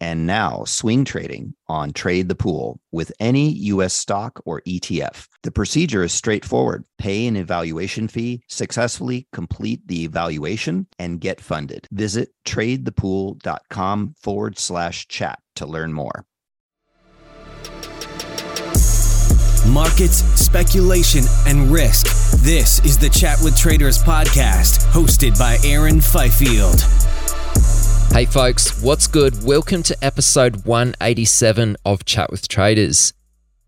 and now swing trading on Trade the Pool with any US stock or ETF. The procedure is straightforward. Pay an evaluation fee, successfully complete the evaluation, and get funded. Visit tradethepool.com forward slash chat to learn more. Markets, speculation, and risk. This is the Chat with Traders podcast, hosted by Aaron Fifield. Hey folks, what's good? Welcome to episode 187 of Chat with Traders.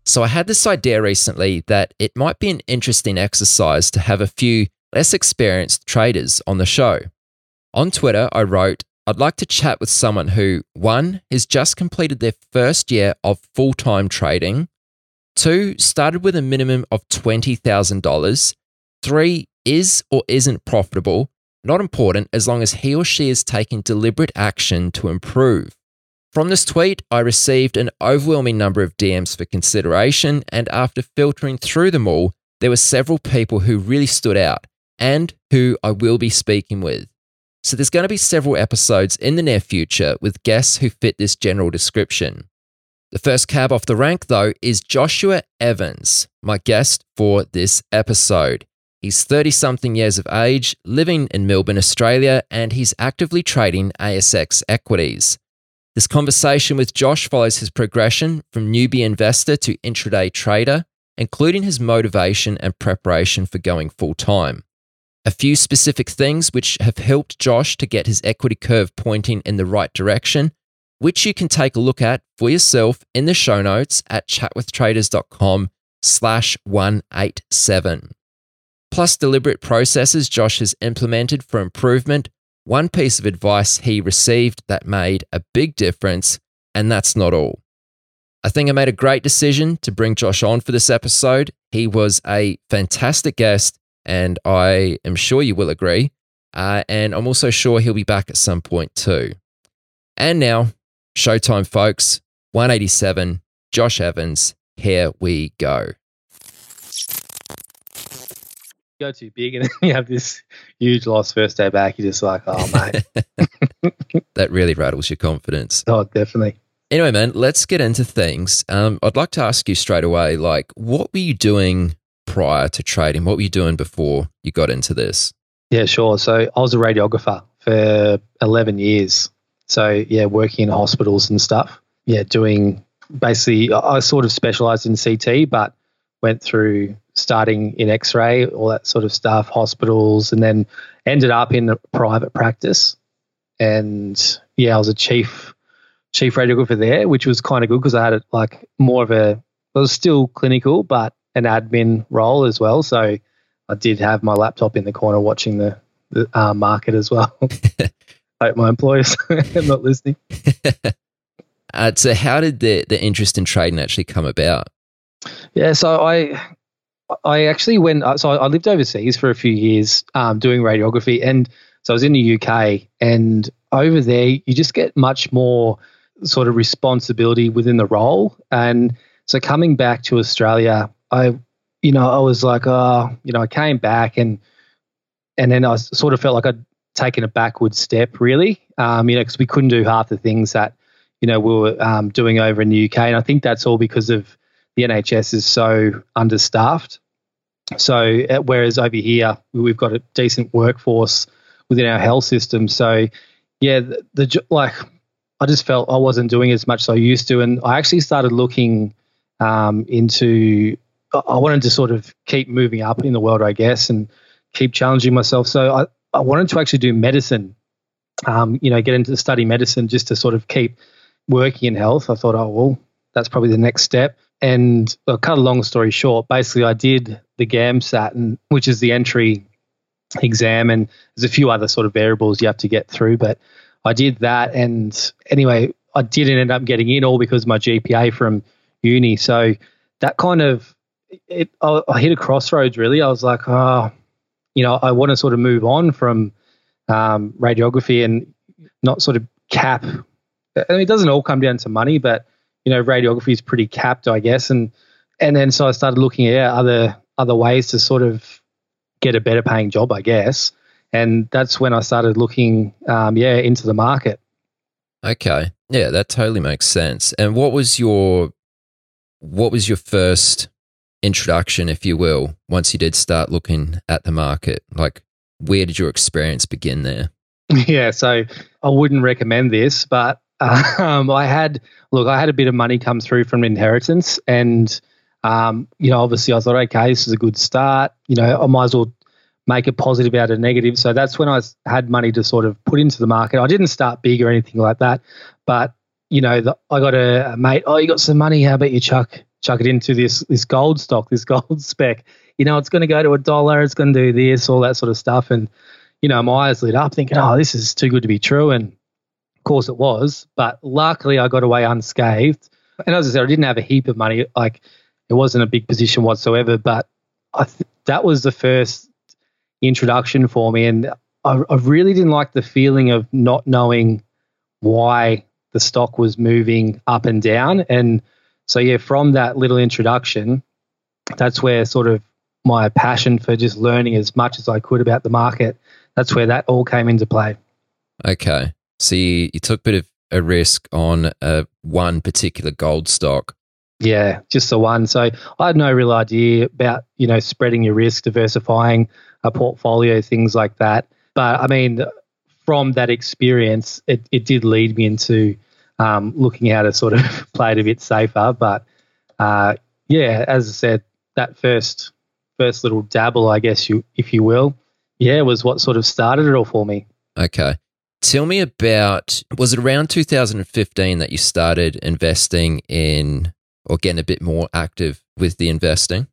So, I had this idea recently that it might be an interesting exercise to have a few less experienced traders on the show. On Twitter, I wrote, I'd like to chat with someone who, one, has just completed their first year of full time trading, two, started with a minimum of $20,000, three, is or isn't profitable, not important as long as he or she is taking deliberate action to improve. From this tweet, I received an overwhelming number of DMs for consideration, and after filtering through them all, there were several people who really stood out and who I will be speaking with. So there's going to be several episodes in the near future with guests who fit this general description. The first cab off the rank, though, is Joshua Evans, my guest for this episode. He's 30 something years of age, living in Melbourne, Australia, and he's actively trading ASX equities. This conversation with Josh follows his progression from newbie investor to intraday trader, including his motivation and preparation for going full time. A few specific things which have helped Josh to get his equity curve pointing in the right direction, which you can take a look at for yourself in the show notes at chatwithtraders.com slash 187 plus deliberate processes Josh has implemented for improvement, one piece of advice he received that made a big difference, and that's not all. I think I made a great decision to bring Josh on for this episode. He was a fantastic guest, and I am sure you will agree. Uh, and I'm also sure he'll be back at some point too. And now, showtime, folks 187, Josh Evans, here we go. Go too big and you have this huge loss first day back, you're just like, oh, mate. that really rattles your confidence. Oh, definitely. Anyway, man, let's get into things. Um, I'd like to ask you straight away, like, what were you doing prior to trading? What were you doing before you got into this? Yeah, sure. So I was a radiographer for 11 years. So, yeah, working in hospitals and stuff. Yeah, doing basically, I sort of specialized in CT, but went through starting in X-ray, all that sort of stuff, hospitals, and then ended up in a private practice. And yeah, I was a chief chief radiographer there, which was kind of good because I had it like more of a it was still clinical, but an admin role as well. So I did have my laptop in the corner watching the, the uh, market as well. Hope my employers are not listening. uh, so, how did the the interest in trading actually come about? Yeah, so I I actually went. Uh, so I lived overseas for a few years um, doing radiography, and so I was in the UK. And over there, you just get much more sort of responsibility within the role. And so coming back to Australia, I, you know, I was like, oh, you know, I came back and and then I sort of felt like I'd taken a backward step, really. Um, you know, because we couldn't do half the things that you know we were um, doing over in the UK, and I think that's all because of the NHS is so understaffed. So uh, whereas over here we've got a decent workforce within our health system, so yeah, the, the like I just felt I wasn't doing as much as I used to, and I actually started looking um, into. I wanted to sort of keep moving up in the world, I guess, and keep challenging myself. So I, I wanted to actually do medicine. Um, you know, get into study medicine just to sort of keep working in health. I thought, oh well, that's probably the next step. And I'll cut a long story short, basically I did the GAMSAT, and, which is the entry exam, and there's a few other sort of variables you have to get through. But I did that, and anyway, I didn't end up getting in all because of my GPA from uni. So that kind of it, I, I hit a crossroads. Really, I was like, oh, you know, I want to sort of move on from um, radiography and not sort of cap. I mean, it doesn't all come down to money, but you know, radiography is pretty capped, I guess, and and then so I started looking at other other ways to sort of get a better paying job, I guess. And that's when I started looking, um, yeah, into the market. Okay, yeah, that totally makes sense. And what was your what was your first introduction, if you will, once you did start looking at the market? Like, where did your experience begin there? Yeah, so I wouldn't recommend this, but um, I had look, I had a bit of money come through from inheritance, and um, you know, obviously, I thought, okay, this is a good start. You know, I might as well make a positive out of negative. So that's when I had money to sort of put into the market. I didn't start big or anything like that, but you know, the, I got a, a, mate. Oh, you got some money? How about you chuck chuck it into this this gold stock, this gold spec? You know, it's going to go to a dollar. It's going to do this, all that sort of stuff. And you know, my eyes lit up, thinking, oh, this is too good to be true. And of course, it was. But luckily, I got away unscathed. And as I said, I didn't have a heap of money. Like it wasn't a big position whatsoever. But th- that was the first introduction for me, and I, I really didn't like the feeling of not knowing why the stock was moving up and down. And so, yeah, from that little introduction, that's where sort of my passion for just learning as much as I could about the market, that's where that all came into play. Okay. So you, you took a bit of a risk on uh, one particular gold stock. Yeah, just the one. So I had no real idea about, you know, spreading your risk, diversifying a portfolio, things like that. But I mean, from that experience, it, it did lead me into um, looking how to sort of play it a bit safer. But uh, yeah, as I said, that first first little dabble, I guess you if you will, yeah, was what sort of started it all for me. Okay. Tell me about was it around 2015 that you started investing in or getting a bit more active with the investing?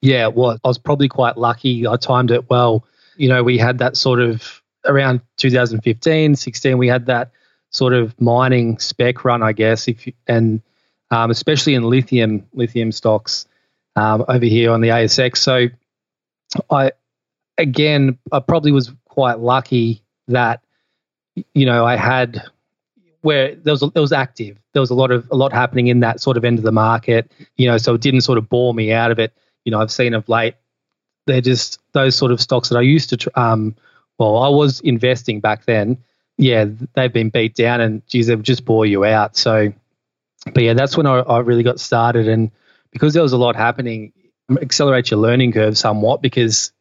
Yeah, well, I was probably quite lucky. I timed it well. You know, we had that sort of around 2015, 16, we had that sort of mining spec run, I guess, if you, and um, especially in lithium lithium stocks um, over here on the ASX. So I again, I probably was quite lucky that you know I had where there was there was active. There was a lot of a lot happening in that sort of end of the market. You know, so it didn't sort of bore me out of it you know I've seen of late. They're just those sort of stocks that I used to. Um, well, I was investing back then. Yeah, they've been beat down, and geez, they've just bore you out. So, but yeah, that's when I, I really got started, and because there was a lot happening, accelerate your learning curve somewhat because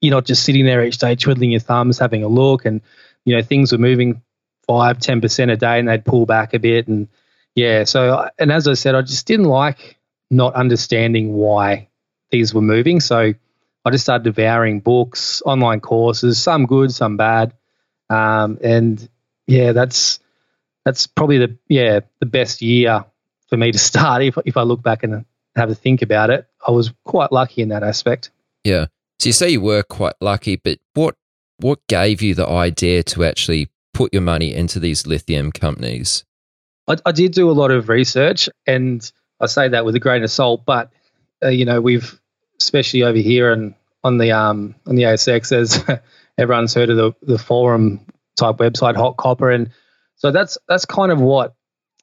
you're not just sitting there each day twiddling your thumbs, having a look, and you know things were moving five, ten percent a day, and they'd pull back a bit, and yeah. So, and as I said, I just didn't like not understanding why these were moving. So I just started devouring books, online courses, some good, some bad, um, and yeah, that's that's probably the yeah the best year for me to start. If if I look back and have a think about it, I was quite lucky in that aspect. Yeah. So you say you were quite lucky, but what what gave you the idea to actually put your money into these lithium companies? I, I did do a lot of research, and I say that with a grain of salt, but uh, you know we've especially over here and on the um on the ASX, as everyone's heard of the the forum type website, Hot Copper, and so that's that's kind of what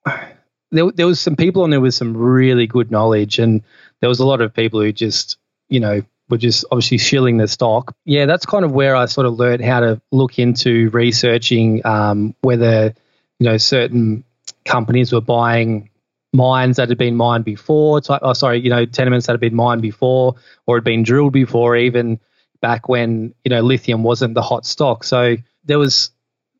there, there was some people on there with some really good knowledge, and there was a lot of people who just you know were just obviously shilling the stock. Yeah, that's kind of where I sort of learned how to look into researching um, whether you know certain companies were buying mines that had been mined before. Oh, sorry, you know, tenements that had been mined before or had been drilled before, even back when you know lithium wasn't the hot stock. So there was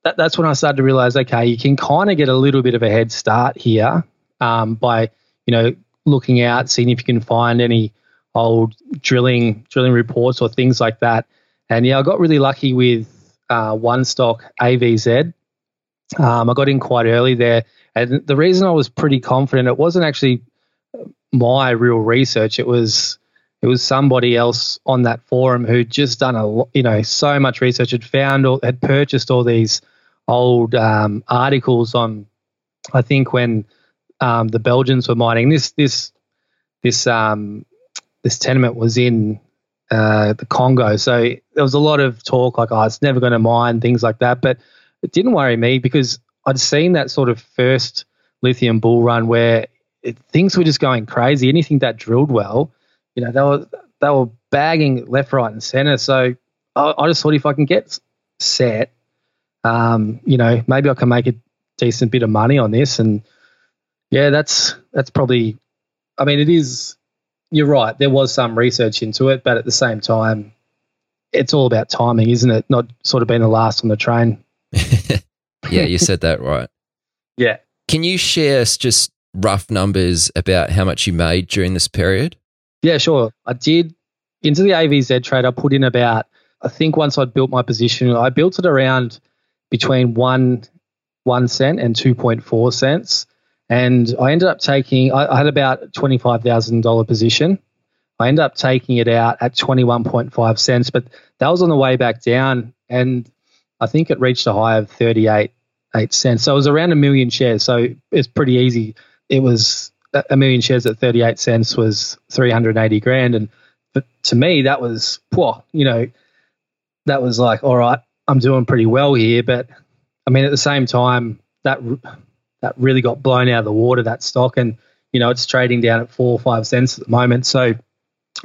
that, that's when I started to realize, okay, you can kind of get a little bit of a head start here um, by, you know, looking out, seeing if you can find any old drilling drilling reports or things like that. And yeah, I got really lucky with uh, one stock AVZ. Um, I got in quite early there, and the reason I was pretty confident it wasn't actually my real research. It was it was somebody else on that forum who'd just done a you know so much research, had found or had purchased all these old um, articles on. I think when um, the Belgians were mining this this this um, this tenement was in uh, the Congo, so there was a lot of talk like, oh, it's never going to mine things like that. But it didn't worry me because I'd seen that sort of first lithium bull run where it, things were just going crazy. Anything that drilled well, you know, they were they were bagging left, right, and center. So I, I just thought if I can get set, um, you know, maybe I can make a decent bit of money on this. And yeah, that's that's probably. I mean, it is. You're right. There was some research into it, but at the same time, it's all about timing, isn't it? Not sort of being the last on the train. yeah, you said that right. Yeah. Can you share just rough numbers about how much you made during this period? Yeah, sure. I did into the AVZ trade. I put in about, I think once I'd built my position, I built it around between one one cent and two point four cents, and I ended up taking. I, I had about twenty five thousand dollar position. I ended up taking it out at twenty one point five cents, but that was on the way back down, and I think it reached a high of thirty eight eight cents. So it was around a million shares. So it's pretty easy. It was a million shares at 38 cents was 380 grand. And but to me, that was, poor, you know, that was like, all right, I'm doing pretty well here. But I mean, at the same time, that that really got blown out of the water, that stock. And, you know, it's trading down at four or five cents at the moment. So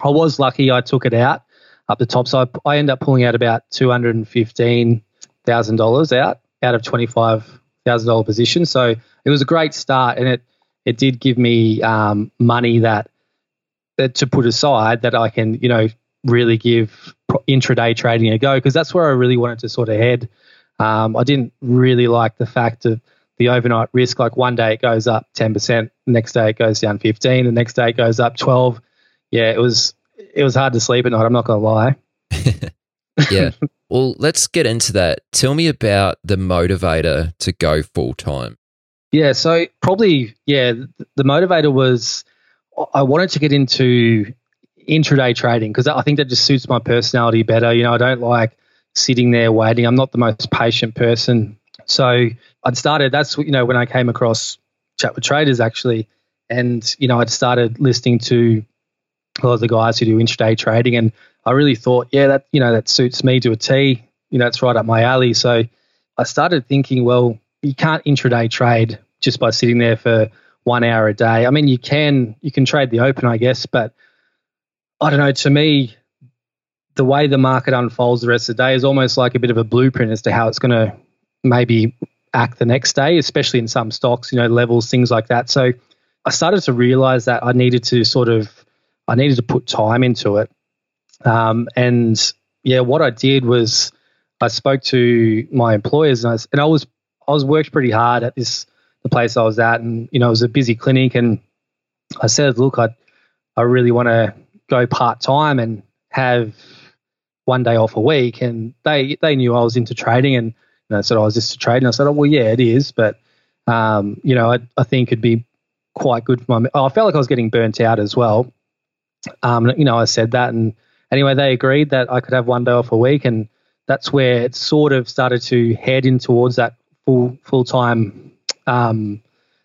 I was lucky I took it out up the top. So I, I ended up pulling out about $215,000 out, out of $25,000 position. So it was a great start. And it, it did give me um, money that, that to put aside that I can, you know, really give intraday trading a go because that's where I really wanted to sort of head. Um, I didn't really like the fact of the overnight risk. Like one day it goes up 10%, next day it goes down 15, the next day it goes up 12. Yeah, it was it was hard to sleep at night. I'm not going to lie. yeah. Well, let's get into that. Tell me about the motivator to go full time. Yeah, so probably yeah, the motivator was I wanted to get into intraday trading because I think that just suits my personality better. You know, I don't like sitting there waiting. I'm not the most patient person. So I'd started, that's, you know, when I came across Chat with Traders actually. And, you know, I'd started listening to a lot of the guys who do intraday trading. And I really thought, yeah, that, you know, that suits me to a T. You know, it's right up my alley. So I started thinking, well, you can't intraday trade just by sitting there for one hour a day. I mean, you can you can trade the open, I guess, but I don't know. To me, the way the market unfolds the rest of the day is almost like a bit of a blueprint as to how it's going to maybe act the next day, especially in some stocks, you know, levels, things like that. So I started to realize that I needed to sort of, I needed to put time into it. Um, and yeah, what I did was I spoke to my employers and I, and I was, I was worked pretty hard at this, the place I was at and, you know, it was a busy clinic and I said, look, I, I really want to go part time and have one day off a week. And they they knew I was into trading, and you know, said I was just And I said, oh well, yeah, it is, but um, you know, I, I think it'd be quite good for my. I felt like I was getting burnt out as well. Um, you know, I said that, and anyway, they agreed that I could have one day off a week, and that's where it sort of started to head in towards that full full time. Um,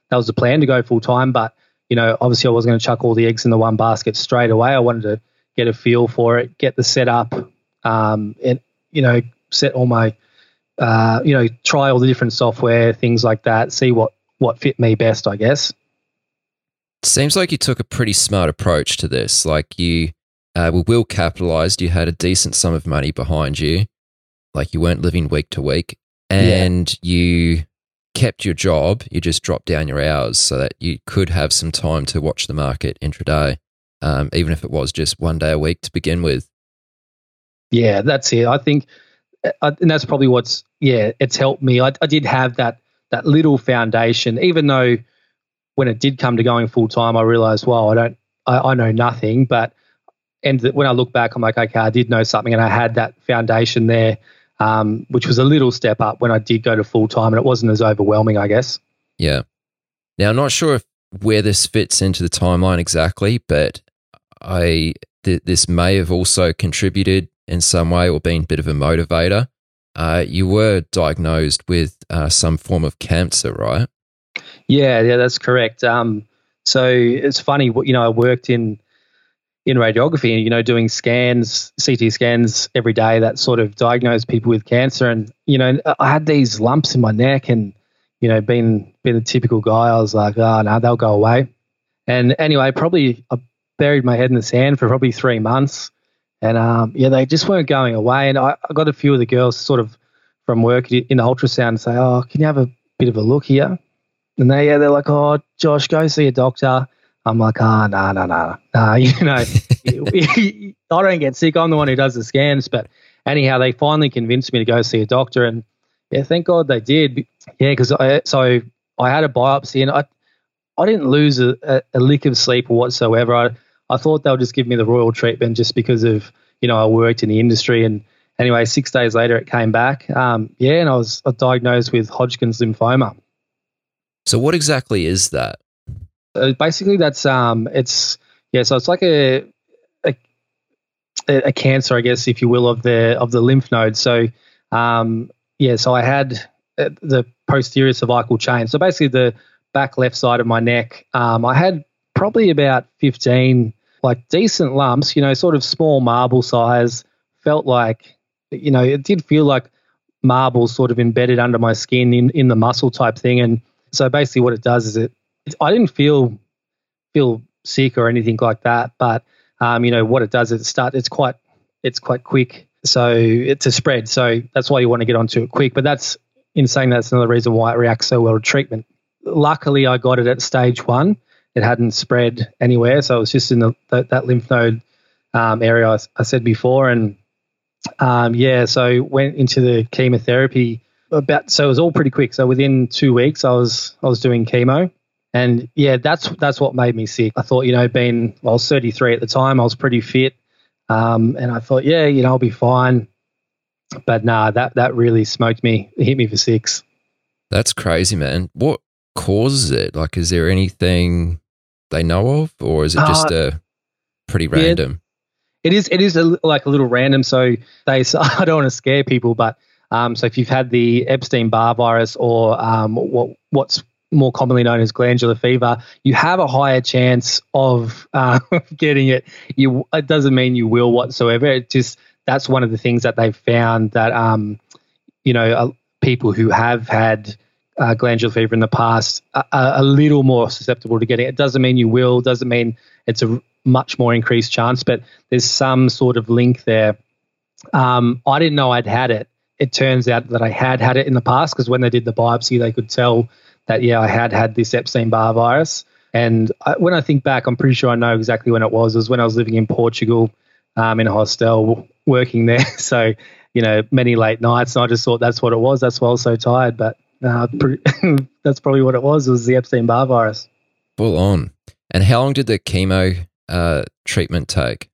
that was the plan to go full time, but you know, obviously I wasn't going to chuck all the eggs in the one basket straight away. I wanted to get a feel for it, get the setup, um, and you know, set all my, uh, you know, try all the different software, things like that, see what what fit me best, I guess. Seems like you took a pretty smart approach to this. Like you uh, were well capitalized, you had a decent sum of money behind you, like you weren't living week to week, and yeah. you kept your job, you just dropped down your hours so that you could have some time to watch the market intraday, um, even if it was just one day a week to begin with. Yeah, that's it. I think, and that's probably what's yeah, it's helped me. I, I did have that that little foundation, even though when it did come to going full time, I realized, well, I don't, I, I know nothing. But and when I look back, I'm like, okay, I did know something, and I had that foundation there, um, which was a little step up when I did go to full time, and it wasn't as overwhelming, I guess. Yeah. Now, I'm not sure if where this fits into the timeline exactly, but I th- this may have also contributed in some way or being a bit of a motivator. Uh, you were diagnosed with uh, some form of cancer, right? Yeah, yeah, that's correct. Um, so it's funny, you know, I worked in in radiography and you know doing scans, CT scans every day that sort of diagnosed people with cancer, and you know I had these lumps in my neck, and you know being being a typical guy, I was like, oh no, they'll go away. And anyway, probably I buried my head in the sand for probably three months, and um, yeah, they just weren't going away. And I, I got a few of the girls sort of from work in the ultrasound and say, oh, can you have a bit of a look here? And they yeah, they're like, oh, Josh, go see a doctor. I'm like, ah, oh, no, no, no, no. You know, I don't get sick. I'm the one who does the scans. But anyhow, they finally convinced me to go see a doctor, and yeah, thank God they did. Yeah, because I so I had a biopsy, and I I didn't lose a, a, a lick of sleep whatsoever. I I thought they would just give me the royal treatment just because of you know I worked in the industry and anyway, six days later it came back. Um, yeah, and I was diagnosed with Hodgkin's lymphoma. So what exactly is that? Uh, basically, that's um, it's yeah. So it's like a, a a cancer, I guess, if you will, of the of the lymph node. So um, yeah. So I had uh, the posterior cervical chain. So basically, the back left side of my neck. Um, I had probably about fifteen like decent lumps. You know, sort of small marble size. Felt like you know, it did feel like marbles sort of embedded under my skin in in the muscle type thing and so basically, what it does is it. I didn't feel feel sick or anything like that, but um, you know what it does is it start. It's quite it's quite quick, so it's a spread. So that's why you want to get onto it quick. But that's in saying that's another reason why it reacts so well to treatment. Luckily, I got it at stage one. It hadn't spread anywhere, so it was just in the, the that lymph node um, area I, I, said before, and um, yeah, so went into the chemotherapy about so it was all pretty quick. So within two weeks, I was I was doing chemo, and yeah, that's that's what made me sick. I thought, you know, being well, I was 33 at the time, I was pretty fit, um, and I thought, yeah, you know, I'll be fine. But nah, that that really smoked me. It hit me for six. That's crazy, man. What causes it? Like, is there anything they know of, or is it just uh, a pretty random? Yeah, it is. It is a, like a little random. So they. I don't want to scare people, but um, so if you've had the Epstein Barr virus or um, what what's more commonly known as glandular fever, you have a higher chance of uh, getting it. You it doesn't mean you will whatsoever. It just that's one of the things that they've found that um, you know uh, people who have had uh, glandular fever in the past are, a little more susceptible to getting it. It doesn't mean you will. Doesn't mean it's a much more increased chance, but there's some sort of link there. Um, I didn't know I'd had it it turns out that I had had it in the past because when they did the biopsy, they could tell that, yeah, I had had this Epstein Barr virus. And I, when I think back, I'm pretty sure I know exactly when it was. It was when I was living in Portugal um, in a hostel working there. So, you know, many late nights. And I just thought that's what it was. That's why I was so tired. But uh, that's probably what it was. It was the Epstein Barr virus. Full on. And how long did the chemo uh, treatment take?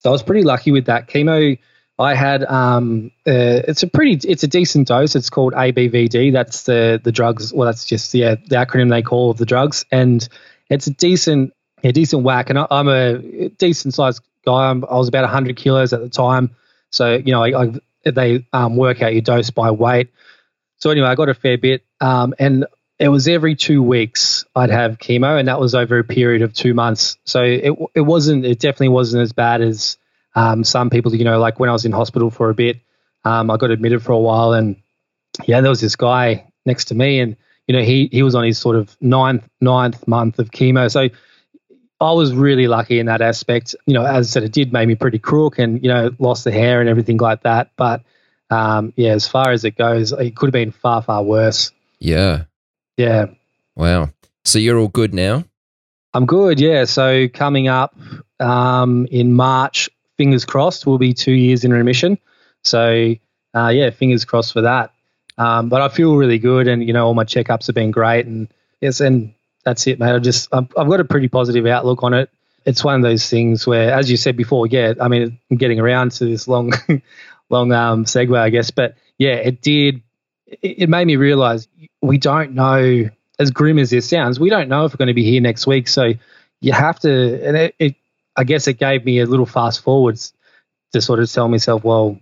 So I was pretty lucky with that. Chemo I had um, uh, it's a pretty it's a decent dose. It's called ABVD. That's the the drugs. Well, that's just yeah the acronym they call of the drugs, and it's a decent a decent whack. And I, am a decent sized guy. I'm, i was about 100 kilos at the time, so you know I, I, they um, work out your dose by weight. So anyway, I got a fair bit, um, and it was every two weeks I'd have chemo, and that was over a period of two months. So it it wasn't it definitely wasn't as bad as um, some people, you know, like when I was in hospital for a bit, um, I got admitted for a while, and yeah, there was this guy next to me, and you know, he he was on his sort of ninth ninth month of chemo, so I was really lucky in that aspect. You know, as I said, it did make me pretty crook, and you know, lost the hair and everything like that. But um, yeah, as far as it goes, it could have been far far worse. Yeah. Yeah. Wow. So you're all good now. I'm good. Yeah. So coming up um, in March, fingers crossed, we'll be two years in remission. So, uh, yeah, fingers crossed for that. Um, but I feel really good, and you know, all my checkups have been great, and yes, and that's it, mate. I just I've, I've got a pretty positive outlook on it. It's one of those things where, as you said before, yeah, I mean, I'm getting around to this long, long um, segue, I guess, but yeah, it did. It, made me realize we don't know, as grim as this sounds, we don't know if we're going to be here next week. So you have to, and it, it I guess it gave me a little fast forwards to sort of tell myself, well,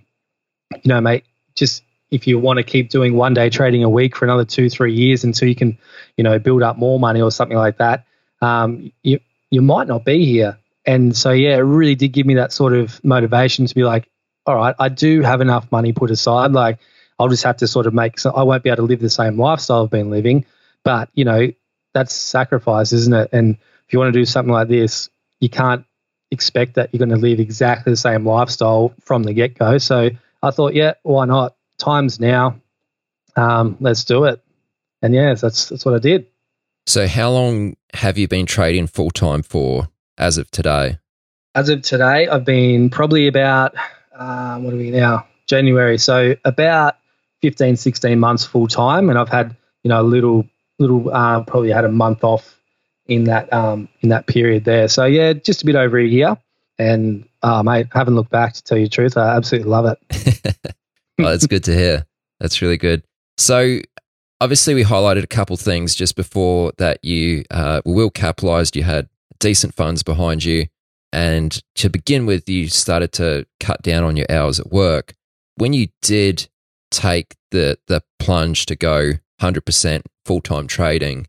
you know, mate, just if you want to keep doing one day trading a week for another two, three years until you can, you know, build up more money or something like that, um, you you might not be here. And so yeah, it really did give me that sort of motivation to be like, all right, I do have enough money put aside. Like I'll just have to sort of make. So I won't be able to live the same lifestyle I've been living, but you know, that's sacrifice, isn't it? And if you want to do something like this, you can't expect that you're going to live exactly the same lifestyle from the get go. So I thought, yeah, why not? Time's now. Um, let's do it. And yeah, that's that's what I did. So how long have you been trading full time for as of today? As of today, I've been probably about uh, what are we now? January. So about 15, 16 months full time, and I've had you know a little little uh, probably had a month off in that um, in that period there. So yeah, just a bit over a year. And uh, mate, haven't looked back to tell you the truth. I absolutely love it. oh, that's good to hear. That's really good. So obviously, we highlighted a couple things just before that. You uh, were well capitalized. You had decent funds behind you, and to begin with, you started to cut down on your hours at work. When you did take the the plunge to go 100% full time trading,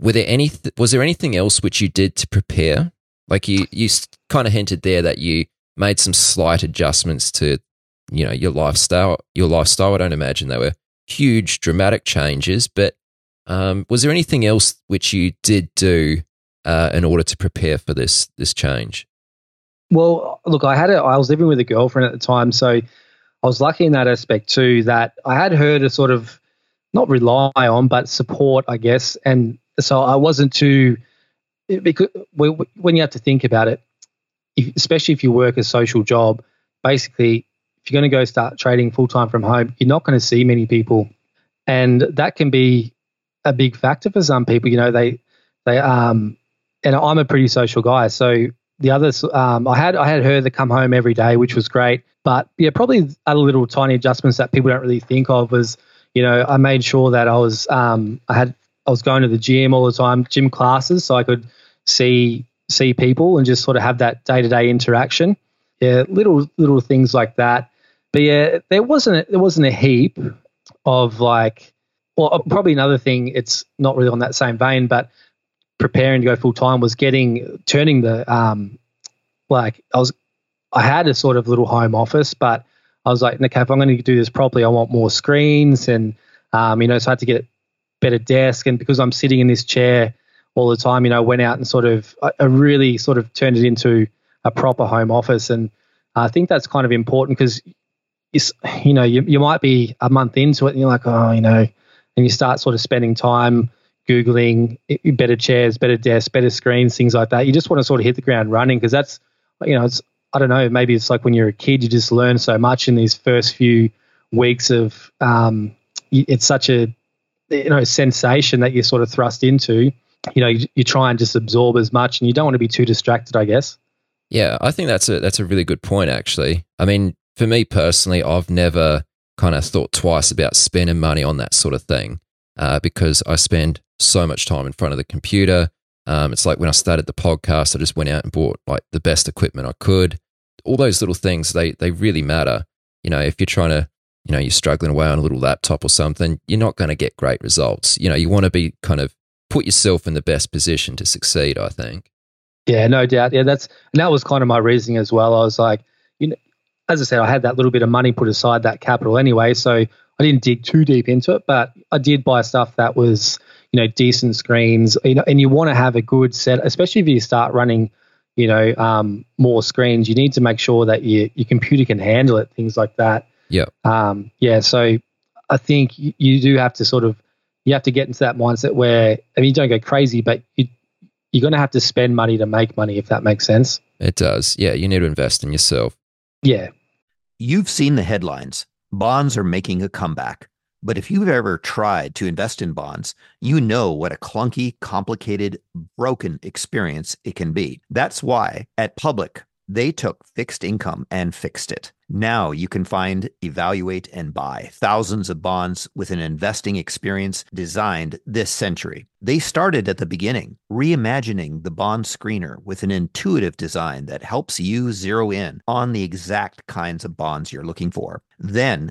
were there any was there anything else which you did to prepare? Like you you kind of hinted there that you made some slight adjustments to you know your lifestyle your lifestyle. I don't imagine they were huge dramatic changes but um, was there anything else which you did do uh, in order to prepare for this this change well look i had a, i was living with a girlfriend at the time so i was lucky in that aspect too that i had her to sort of not rely on but support i guess and so I wasn't too because when you have to think about it, especially if you work a social job, basically if you're going to go start trading full time from home, you're not going to see many people, and that can be a big factor for some people. You know, they they um, and I'm a pretty social guy, so the others um, I had I had her to come home every day, which was great. But yeah, probably other little tiny adjustments that people don't really think of was, you know, I made sure that I was um, I had I was going to the gym all the time, gym classes, so I could see see people and just sort of have that day to day interaction. Yeah, little little things like that. But yeah, there wasn't there wasn't a heap of like, well, probably another thing. It's not really on that same vein, but preparing to go full time was getting turning the um like I was I had a sort of little home office, but I was like, okay, if I'm going to do this properly, I want more screens and um, you know, so I had to get better desk. And because I'm sitting in this chair all the time, you know, went out and sort of, I really sort of turned it into a proper home office. And I think that's kind of important because, it's you know, you, you might be a month into it and you're like, oh, you know, and you start sort of spending time Googling better chairs, better desks, better screens, things like that. You just want to sort of hit the ground running because that's, you know, it's, I don't know, maybe it's like when you're a kid, you just learn so much in these first few weeks of, um, it's such a you know sensation that you're sort of thrust into. You know you, you try and just absorb as much and you don't want to be too distracted i guess. Yeah i think that's a that's a really good point actually. I mean for me personally i've never kind of thought twice about spending money on that sort of thing uh, because i spend so much time in front of the computer um, it's like when i started the podcast i just went out and bought like the best equipment i could all those little things they they really matter you know if you're trying to you know, you're struggling away on a little laptop or something, you're not going to get great results. You know, you want to be kind of put yourself in the best position to succeed, I think. Yeah, no doubt. Yeah, that's and that was kind of my reasoning as well. I was like, you know, as I said, I had that little bit of money put aside, that capital anyway, so I didn't dig too deep into it, but I did buy stuff that was, you know, decent screens, you know, and you want to have a good set, especially if you start running, you know, um, more screens. You need to make sure that your your computer can handle it, things like that. Yeah. Um, yeah. So I think you, you, do have to sort of you have to get into that mindset where I mean you don't go crazy, but you you're going to have to spend money to make money if that makes sense. It does. Yeah. You need to invest in yourself. Yeah. You've seen the headlines. Bonds are making a comeback. But if you've ever tried to invest in bonds, you know what a clunky, complicated, broken experience it can be. That's why at Public, they took fixed income and fixed it. Now you can find, evaluate, and buy thousands of bonds with an investing experience designed this century. They started at the beginning, reimagining the bond screener with an intuitive design that helps you zero in on the exact kinds of bonds you're looking for. Then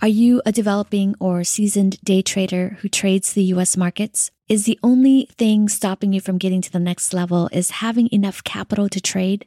Are you a developing or seasoned day trader who trades the US markets? Is the only thing stopping you from getting to the next level is having enough capital to trade?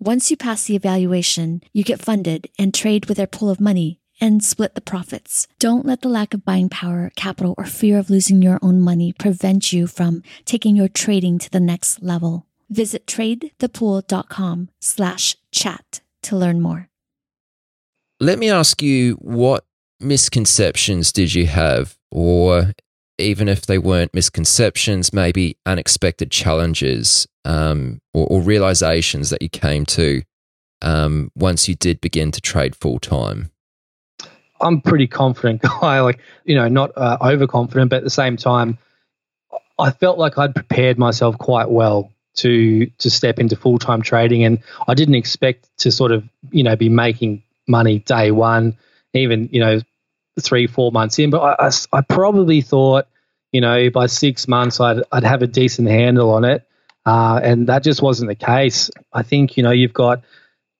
Once you pass the evaluation, you get funded and trade with their pool of money and split the profits. Don't let the lack of buying power, capital, or fear of losing your own money prevent you from taking your trading to the next level. Visit tradethepool.com slash chat to learn more. Let me ask you what misconceptions did you have, or even if they weren't misconceptions, maybe unexpected challenges um, or, or, realizations that you came to um, once you did begin to trade full time? I'm pretty confident guy, like, you know, not uh, overconfident, but at the same time, I felt like I'd prepared myself quite well to to step into full time trading, and I didn't expect to sort of you know be making money day one, even you know three four months in. But I, I, I probably thought you know by six months I'd I'd have a decent handle on it, uh, and that just wasn't the case. I think you know you've got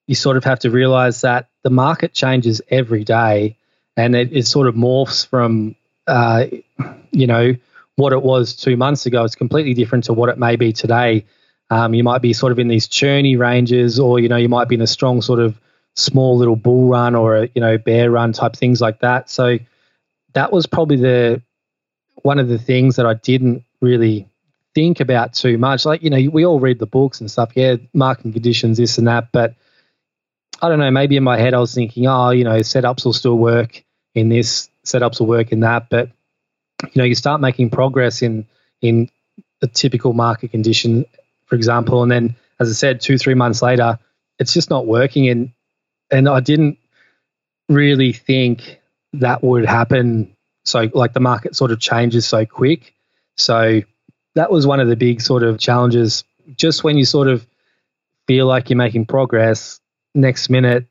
you sort of have to realize that the market changes every day and it, it sort of morphs from uh, you know what it was two months ago. It's completely different to what it may be today. Um, you might be sort of in these churny ranges, or you know you might be in a strong sort of small little bull run or a you know bear run type things like that. So that was probably the one of the things that I didn't really think about too much. Like you know we all read the books and stuff. Yeah, market conditions, this and that, but I don't know. Maybe in my head I was thinking, oh, you know, setups will still work in this, setups will work in that. But you know, you start making progress in in a typical market condition, for example, and then as I said, two three months later, it's just not working. And and I didn't really think that would happen. So like the market sort of changes so quick. So that was one of the big sort of challenges. Just when you sort of feel like you're making progress, next minute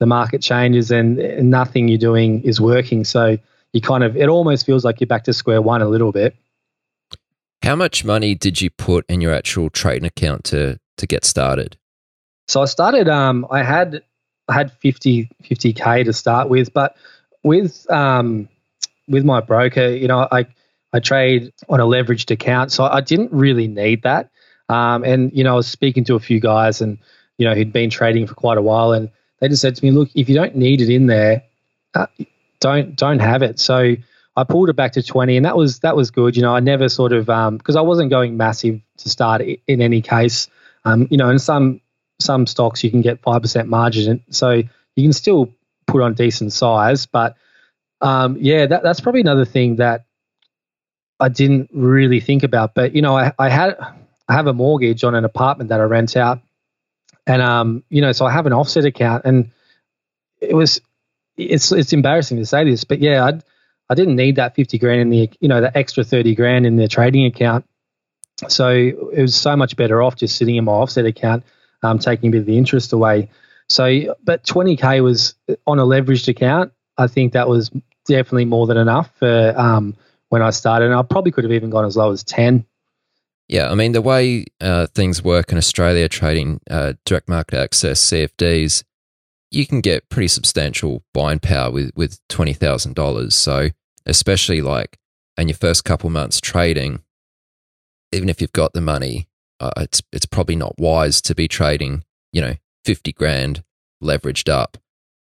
the market changes and, nothing you're doing is working. So you kind of, it almost feels like you're back to square one a little bit. How much money did you put in your actual trading account to to get started? So I started. Um, I had I had 50 k to start with, but with um, with my broker, you know, I I trade on a leveraged account, so I didn't really need that. Um, and you know, I was speaking to a few guys, and you know, who'd been trading for quite a while, and they just said to me, "Look, if you don't need it in there, uh, don't don't have it." So I pulled it back to twenty, and that was that was good. You know, I never sort of because um, I wasn't going massive to start in any case. Um, you know, in some some stocks you can get five percent margin, so you can still put on decent size. But um, yeah, that, that's probably another thing that I didn't really think about. But you know, I, I had I have a mortgage on an apartment that I rent out and um, you know, so I have an offset account, and it was it's it's embarrassing to say this, but yeah, I I didn't need that fifty grand in the you know the extra thirty grand in the trading account, so it was so much better off just sitting in my offset account, um, taking a bit of the interest away. So, but twenty k was on a leveraged account. I think that was definitely more than enough for um, when I started. And I probably could have even gone as low as ten Yeah, I mean the way uh, things work in Australia, trading uh, direct market access CFDs, you can get pretty substantial buying power with with twenty thousand dollars. So especially like in your first couple months trading, even if you've got the money, uh, it's it's probably not wise to be trading. You know, fifty grand leveraged up.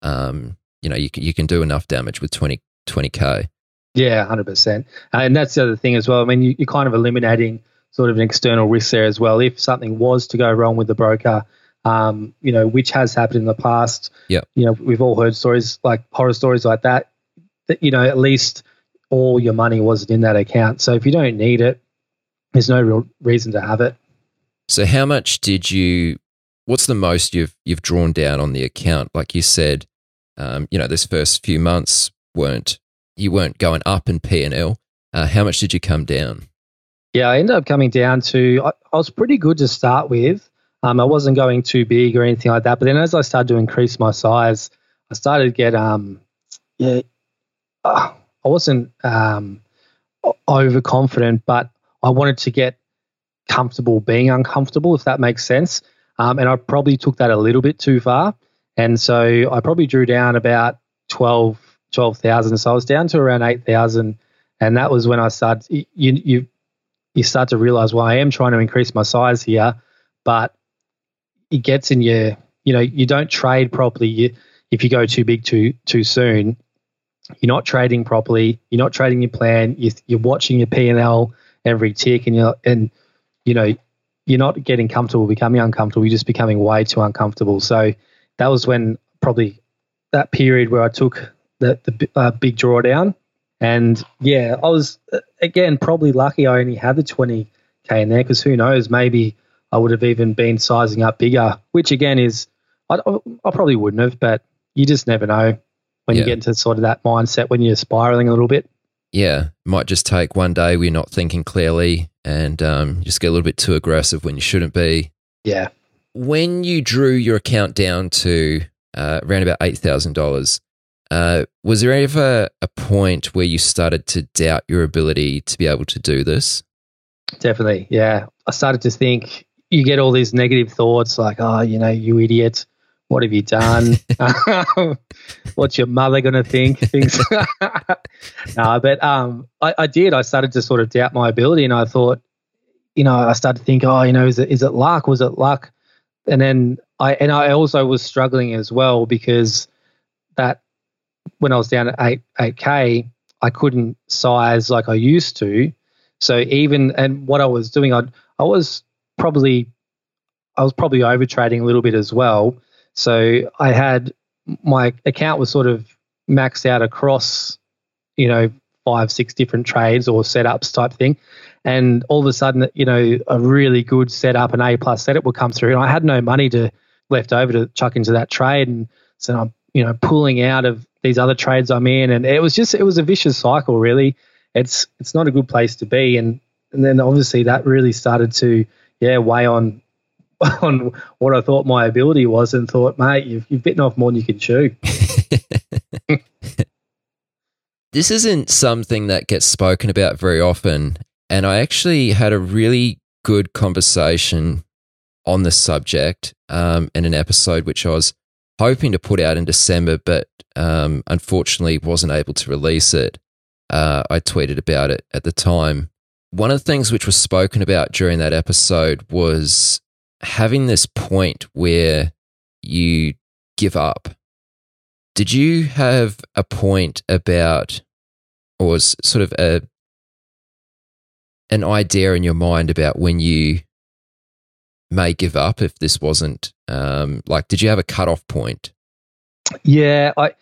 Um, you know, you can, you can do enough damage with 20 k. Yeah, hundred percent. And that's the other thing as well. I mean, you, you're kind of eliminating sort of an external risk there as well. If something was to go wrong with the broker, um, you know, which has happened in the past. Yeah. You know, we've all heard stories like horror stories like that. That you know, at least all your money wasn't in that account. So if you don't need it, there's no real reason to have it. So how much did you? What's the most you've you've drawn down on the account? Like you said, um, you know, this first few months weren't you weren't going up in P and L. Uh, how much did you come down? Yeah, I ended up coming down to. I, I was pretty good to start with. Um, I wasn't going too big or anything like that. But then as I started to increase my size, I started to get um, yeah, uh, I wasn't um, overconfident, but I wanted to get comfortable being uncomfortable, if that makes sense. Um, and I probably took that a little bit too far. And so I probably drew down about 12, 12,000. So I was down to around 8,000. And that was when I started, you, you, you start to realize, well, I am trying to increase my size here, but it gets in your, you know, you don't trade properly. You, if you go too big too too soon, you're not trading properly. You're not trading your plan. You're, you're watching your P and L every tick, and you're, and you know you're not getting comfortable, becoming uncomfortable. You're just becoming way too uncomfortable. So that was when probably that period where I took the the uh, big drawdown, and yeah, I was uh, again probably lucky. I only had the 20k in there because who knows, maybe I would have even been sizing up bigger. Which again is I, I probably wouldn't have, but you just never know when yeah. you get into sort of that mindset when you're spiraling a little bit. Yeah, might just take one day where you're not thinking clearly and um, just get a little bit too aggressive when you shouldn't be. Yeah. When you drew your account down to uh, around about eight thousand uh, was there ever a point where you started to doubt your ability to be able to do this? Definitely, yeah. I started to think you get all these negative thoughts like, "Oh, you know, you idiot." What have you done? What's your mother going to think? Things. no, but um, I, I, did. I started to sort of doubt my ability, and I thought, you know, I started to think, oh, you know, is it is it luck? Was it luck? And then I and I also was struggling as well because that when I was down at eight eight k, I couldn't size like I used to. So even and what I was doing, I I was probably I was probably over trading a little bit as well. So I had my account was sort of maxed out across, you know, five, six different trades or setups type thing. And all of a sudden, you know, a really good setup, an A plus setup will come through. And I had no money to left over to chuck into that trade. And so I'm, you know, pulling out of these other trades I'm in. And it was just, it was a vicious cycle, really. It's, it's not a good place to be. And, and then obviously that really started to, yeah, weigh on on what I thought my ability was and thought, mate, you've, you've bitten off more than you can chew. this isn't something that gets spoken about very often. And I actually had a really good conversation on the subject um, in an episode which I was hoping to put out in December, but um, unfortunately wasn't able to release it. Uh, I tweeted about it at the time. One of the things which was spoken about during that episode was having this point where you give up. Did you have a point about, or was sort of a an idea in your mind about when you may give up if this wasn't um, like? Did you have a cutoff point? Yeah, I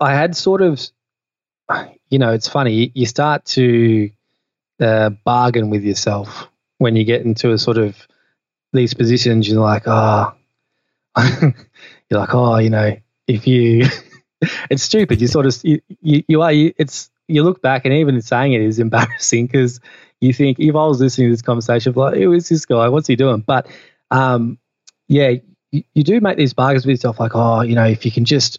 I had sort of, you know, it's funny. You start to uh, bargain with yourself when you get into a sort of these positions, you're like, oh, you're like, oh, you know, if you, it's stupid. You sort of, you, you, you are, you, it's, you look back and even saying it is embarrassing because you think if I was listening to this conversation, like, who is this guy? What's he doing? But, um, yeah, you, you do make these bargains with yourself, like, oh, you know, if you can just,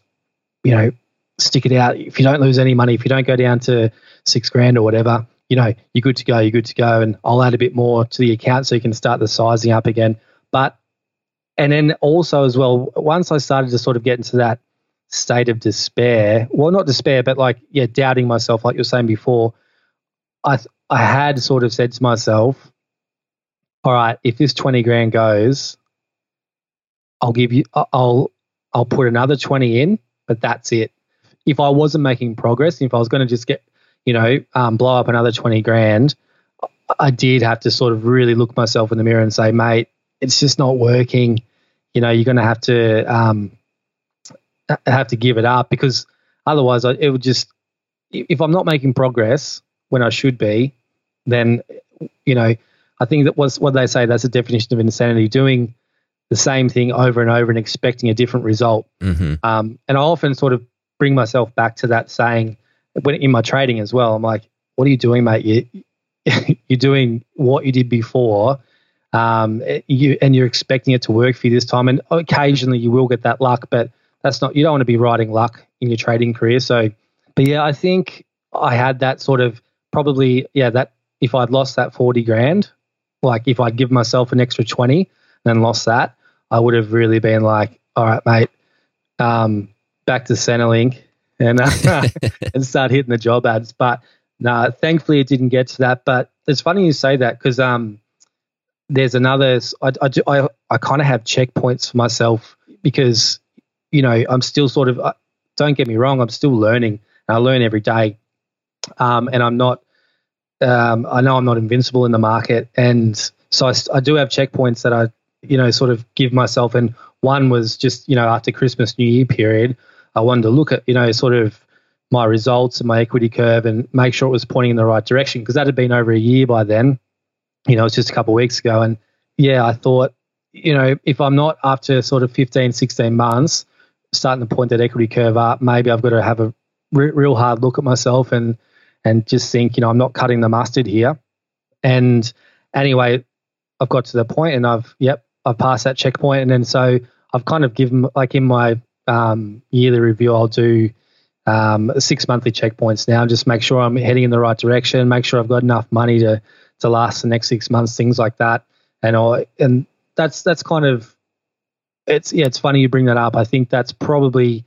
you know, stick it out, if you don't lose any money, if you don't go down to six grand or whatever, you know, you're good to go, you're good to go. And I'll add a bit more to the account so you can start the sizing up again. But, and then also as well, once I started to sort of get into that state of despair, well, not despair, but like, yeah, doubting myself, like you were saying before, I, I had sort of said to myself, all right, if this 20 grand goes, I'll give you, I'll, I'll put another 20 in, but that's it. If I wasn't making progress, if I was going to just get you know, um, blow up another 20 grand, I did have to sort of really look myself in the mirror and say, mate, it's just not working. You know, you're going to have to um, have to give it up because otherwise, it would just if I'm not making progress when I should be, then you know, I think that was what they say. That's a definition of insanity: doing the same thing over and over and expecting a different result. Mm-hmm. Um, and I often sort of bring myself back to that saying, when in my trading as well, I'm like, what are you doing, mate? You, you're doing what you did before, um, you and you're expecting it to work for you this time. And occasionally you will get that luck, but that's not. You don't want to be riding luck in your trading career. So, but yeah, I think I had that sort of probably yeah that if I'd lost that forty grand, like if I'd give myself an extra twenty and lost that, I would have really been like, all right, mate, um, back to Centrelink and uh, and start hitting the job ads. But no, thankfully it didn't get to that. But it's funny you say that because um, there's another. I I I, I kind of have checkpoints for myself because you know I'm still sort of. Uh, don't get me wrong, I'm still learning. I learn every day, um, and I'm not. Um, I know I'm not invincible in the market, and so I, I do have checkpoints that I, you know, sort of give myself. And one was just, you know, after Christmas New Year period, I wanted to look at, you know, sort of my results and my equity curve and make sure it was pointing in the right direction because that had been over a year by then. You know, it's just a couple of weeks ago. And yeah, I thought, you know, if I'm not after sort of 15, 16 months starting to point that equity curve up, maybe I've got to have a re- real hard look at myself and and just think, you know, I'm not cutting the mustard here. And anyway, I've got to the point and I've, yep, I've passed that checkpoint. And then so I've kind of given, like in my um, yearly review, I'll do um, six monthly checkpoints now. and Just make sure I'm heading in the right direction. Make sure I've got enough money to to last the next six months. Things like that. And I and that's that's kind of it's yeah. It's funny you bring that up. I think that's probably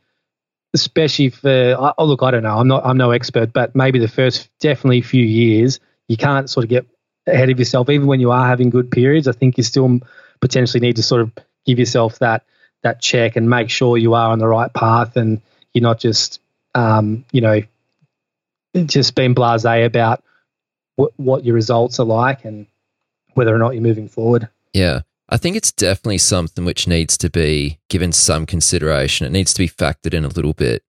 especially for oh look I don't know I'm not I'm no expert but maybe the first definitely few years you can't sort of get ahead of yourself even when you are having good periods I think you still potentially need to sort of give yourself that that check and make sure you are on the right path and you're not just um, you know just being blasé about what your results are like and whether or not you're moving forward. Yeah. I think it's definitely something which needs to be given some consideration. It needs to be factored in a little bit.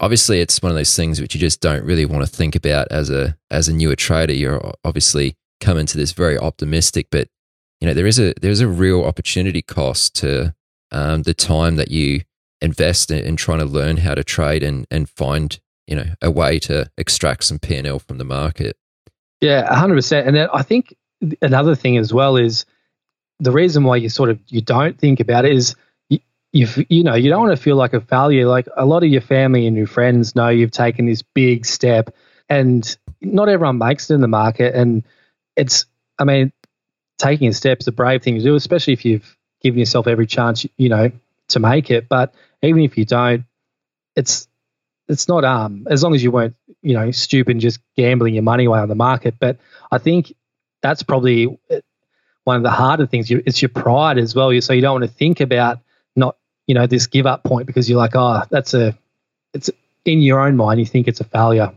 Obviously, it's one of those things which you just don't really want to think about as a as a newer trader. You're obviously coming to this very optimistic, but you know there is a there's a real opportunity cost to um, the time that you invest in, in, trying to learn how to trade and, and find you know a way to extract some P and L from the market. Yeah, hundred percent. And then I think another thing as well is the reason why you sort of you don't think about it is you you, know you don't want to feel like a failure. Like a lot of your family and your friends know you've taken this big step, and not everyone makes it in the market. And it's I mean taking a step is a brave thing to do, especially if you've given yourself every chance, you know, to make it. But even if you don't, it's it's not um as long as you weren't you know stupid and just gambling your money away on the market. But I think that's probably one of the harder things. It's your pride as well. So you don't want to think about not you know this give up point because you're like oh that's a it's in your own mind you think it's a failure.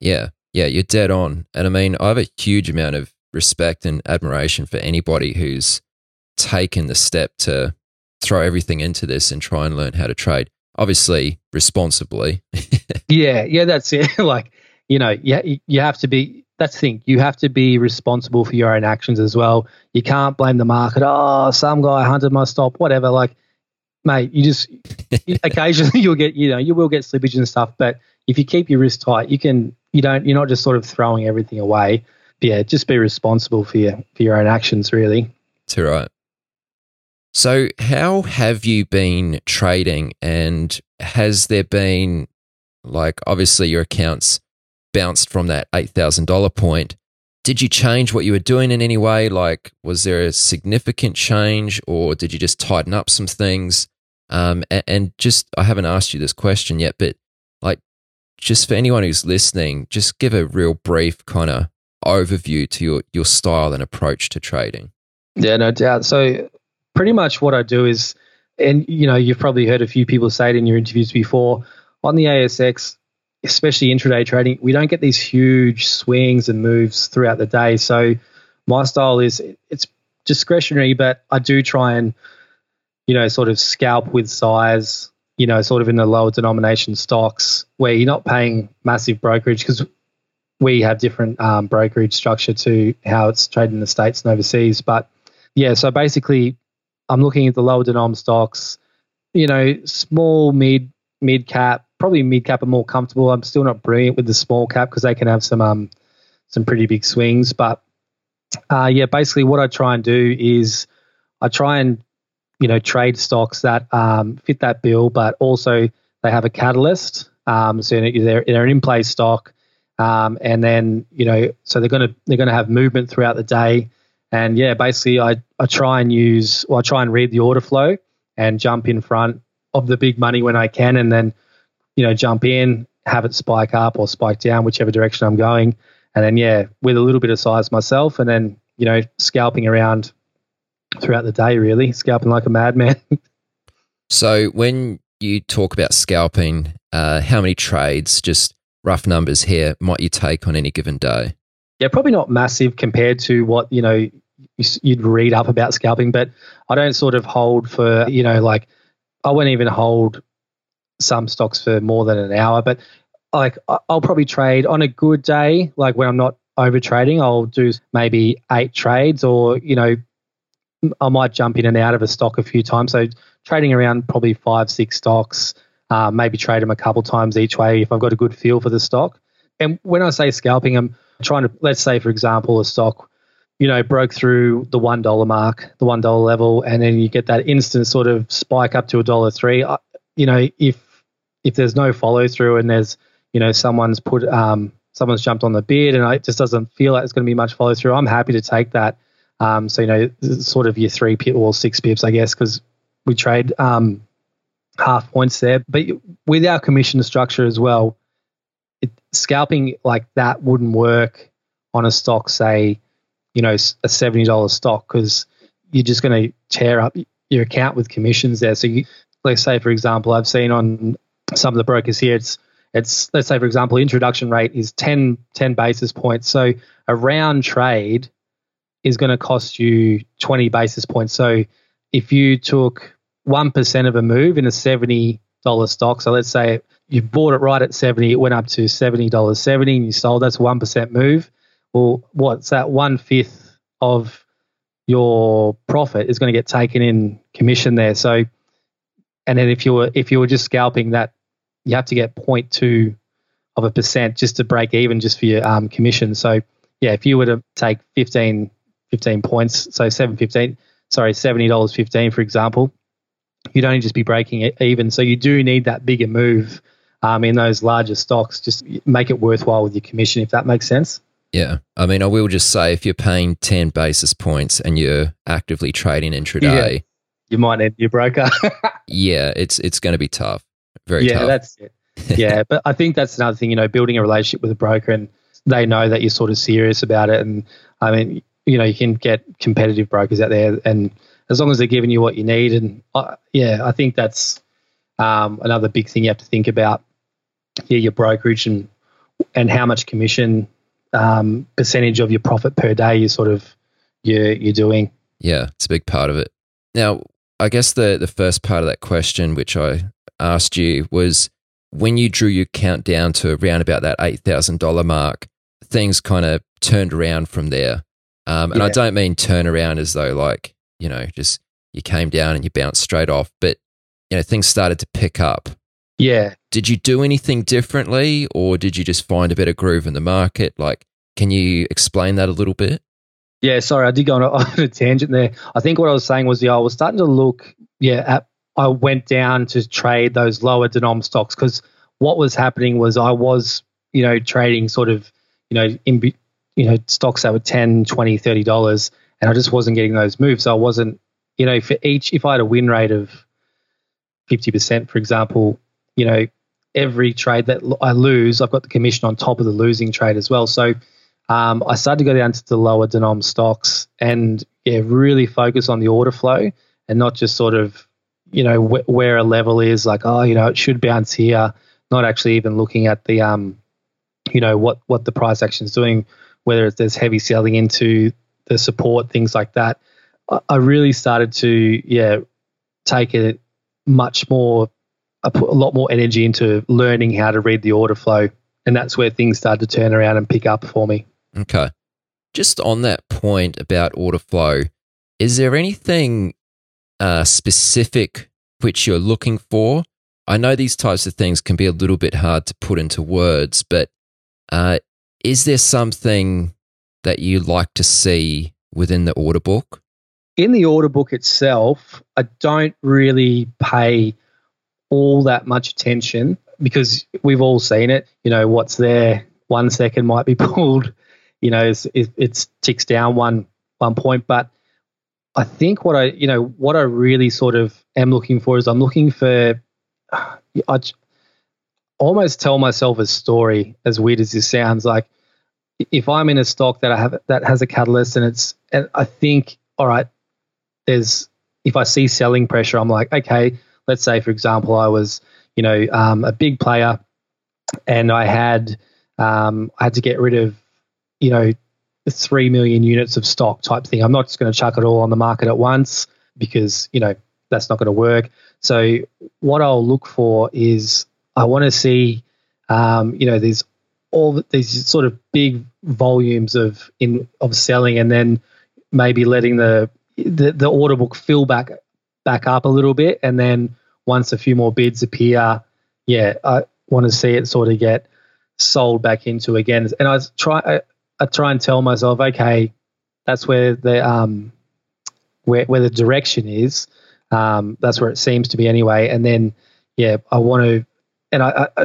Yeah, yeah, you're dead on. And I mean I have a huge amount of respect and admiration for anybody who's taken the step to throw everything into this and try and learn how to trade. Obviously, responsibly. yeah, yeah, that's it. like, you know, you, you have to be, that's the thing, you have to be responsible for your own actions as well. You can't blame the market. Oh, some guy hunted my stop, whatever. Like, mate, you just, occasionally you'll get, you know, you will get slippage and stuff. But if you keep your wrist tight, you can, you don't, you're not just sort of throwing everything away. But yeah, just be responsible for your, for your own actions, really. That's right. So, how have you been trading? And has there been, like, obviously your accounts bounced from that $8,000 point. Did you change what you were doing in any way? Like, was there a significant change or did you just tighten up some things? Um, and, and just, I haven't asked you this question yet, but like, just for anyone who's listening, just give a real brief kind of overview to your, your style and approach to trading. Yeah, no doubt. So, pretty much what I do is, and you know, you've probably heard a few people say it in your interviews before on the ASX, especially intraday trading, we don't get these huge swings and moves throughout the day. So my style is it's discretionary, but I do try and, you know, sort of scalp with size, you know, sort of in the lower denomination stocks where you're not paying massive brokerage because we have different um, brokerage structure to how it's traded in the States and overseas. But yeah, so basically I'm looking at the lower denom stocks, you know, small, mid, mid cap, probably mid cap are more comfortable. I'm still not brilliant with the small cap because they can have some um some pretty big swings. But uh, yeah, basically what I try and do is I try and you know trade stocks that um, fit that bill, but also they have a catalyst. Um, so they're, they're an in play stock, um, and then you know so they're gonna they're gonna have movement throughout the day. And yeah, basically I, I try and use well I try and read the order flow and jump in front of the big money when I can, and then you know, jump in, have it spike up or spike down, whichever direction I'm going. And then, yeah, with a little bit of size myself, and then, you know, scalping around throughout the day, really, scalping like a madman. so, when you talk about scalping, uh, how many trades, just rough numbers here, might you take on any given day? Yeah, probably not massive compared to what, you know, you'd read up about scalping, but I don't sort of hold for, you know, like I wouldn't even hold some stocks for more than an hour. But like I'll probably trade on a good day, like when I'm not over trading, I'll do maybe eight trades or, you know, I might jump in and out of a stock a few times. So trading around probably five, six stocks, uh, maybe trade them a couple times each way if I've got a good feel for the stock. And when I say scalping, I'm trying to, let's say, for example, a stock, you know, broke through the $1 mark, the $1 level, and then you get that instant sort of spike up to a dollar three. You know, if if there's no follow through and there's you know someone's put um, someone's jumped on the bid and it just doesn't feel like it's going to be much follow through, I'm happy to take that. Um, so you know, sort of your three pip or six pips, I guess, because we trade um, half points there. But with our commission structure as well, it, scalping like that wouldn't work on a stock, say, you know, a seventy dollars stock, because you're just going to tear up your account with commissions there. So you, let's say, for example, I've seen on some of the brokers here, it's it's let's say for example, introduction rate is 10, 10 basis points. So a round trade is going to cost you 20 basis points. So if you took 1% of a move in a $70 stock, so let's say you bought it right at 70, it went up to $70.70 and you sold, that's 1% move. Well, what's that? One fifth of your profit is going to get taken in commission there. So and then if you were if you were just scalping that, you have to get 0.2 of a percent just to break even just for your um, commission. So yeah, if you were to take 15, 15 points, so 715, sorry, $70.15 for example, you'd only just be breaking it even. So you do need that bigger move um, in those larger stocks. Just make it worthwhile with your commission, if that makes sense. Yeah. I mean, I will just say if you're paying 10 basis points and you're actively trading intraday, yeah you might need your broker. yeah, it's it's going to be tough. Very yeah, tough. that's it. Yeah, but I think that's another thing. You know, building a relationship with a broker and they know that you're sort of serious about it. And I mean, you know, you can get competitive brokers out there, and as long as they're giving you what you need, and uh, yeah, I think that's um, another big thing you have to think about. Yeah, your brokerage and and how much commission um, percentage of your profit per day you sort of you're you're doing. Yeah, it's a big part of it. Now, I guess the the first part of that question, which I asked you, was when you drew your count down to around about that eight thousand dollar mark, things kind of turned around from there. Um, and yeah. I don't mean turn around as though like you know just you came down and you bounced straight off, but you know things started to pick up. Yeah. Did you do anything differently, or did you just find a better groove in the market? Like, can you explain that a little bit? Yeah, sorry, I did go on a, on a, tangent there. I think what I was saying was, yeah, I was starting to look, yeah, at, I went down to trade those lower denom stocks because what was happening was I was, you know, trading sort of, you know, in you know, stocks that were 10, 20, 30 dollars and I just wasn't getting those moves. So I wasn't, you know, for each if I had a win rate of 50%, for example, you know, every trade that I lose, I've got the commission on top of the losing trade as well. So um, I started to go down to the lower denom stocks and yeah, really focus on the order flow and not just sort of, you know, wh- where a level is like, oh, you know, it should bounce here. Not actually even looking at the, um, you know, what what the price action is doing, whether it's there's heavy selling into the support, things like that. I, I really started to, yeah, take it much more I put a lot more energy into learning how to read the order flow. And that's where things started to turn around and pick up for me. Okay. Just on that point about order flow, is there anything uh, specific which you're looking for? I know these types of things can be a little bit hard to put into words, but uh, is there something that you like to see within the order book? In the order book itself, I don't really pay all that much attention because we've all seen it. You know, what's there one second might be pulled, you know, it's, it's ticks down one one point. But I think what I, you know, what I really sort of am looking for is I'm looking for, I almost tell myself a story, as weird as this sounds. Like, if I'm in a stock that I have that has a catalyst and it's, and I think, all right, there's, if I see selling pressure, I'm like, okay, let's say, for example, I was, you know, um, a big player, and I had um, I had to get rid of, you know, three million units of stock type thing. I'm not just going to chuck it all on the market at once because you know that's not going to work. So what I'll look for is I want to see, um, you know, there's all these sort of big volumes of in of selling, and then maybe letting the the, the order book fill back back up a little bit, and then once a few more bids appear, yeah, I want to see it sort of get sold back into again. And I try, I, try and tell myself, okay, that's where the um, where where the direction is. Um, that's where it seems to be anyway. And then, yeah, I want to, and I, I,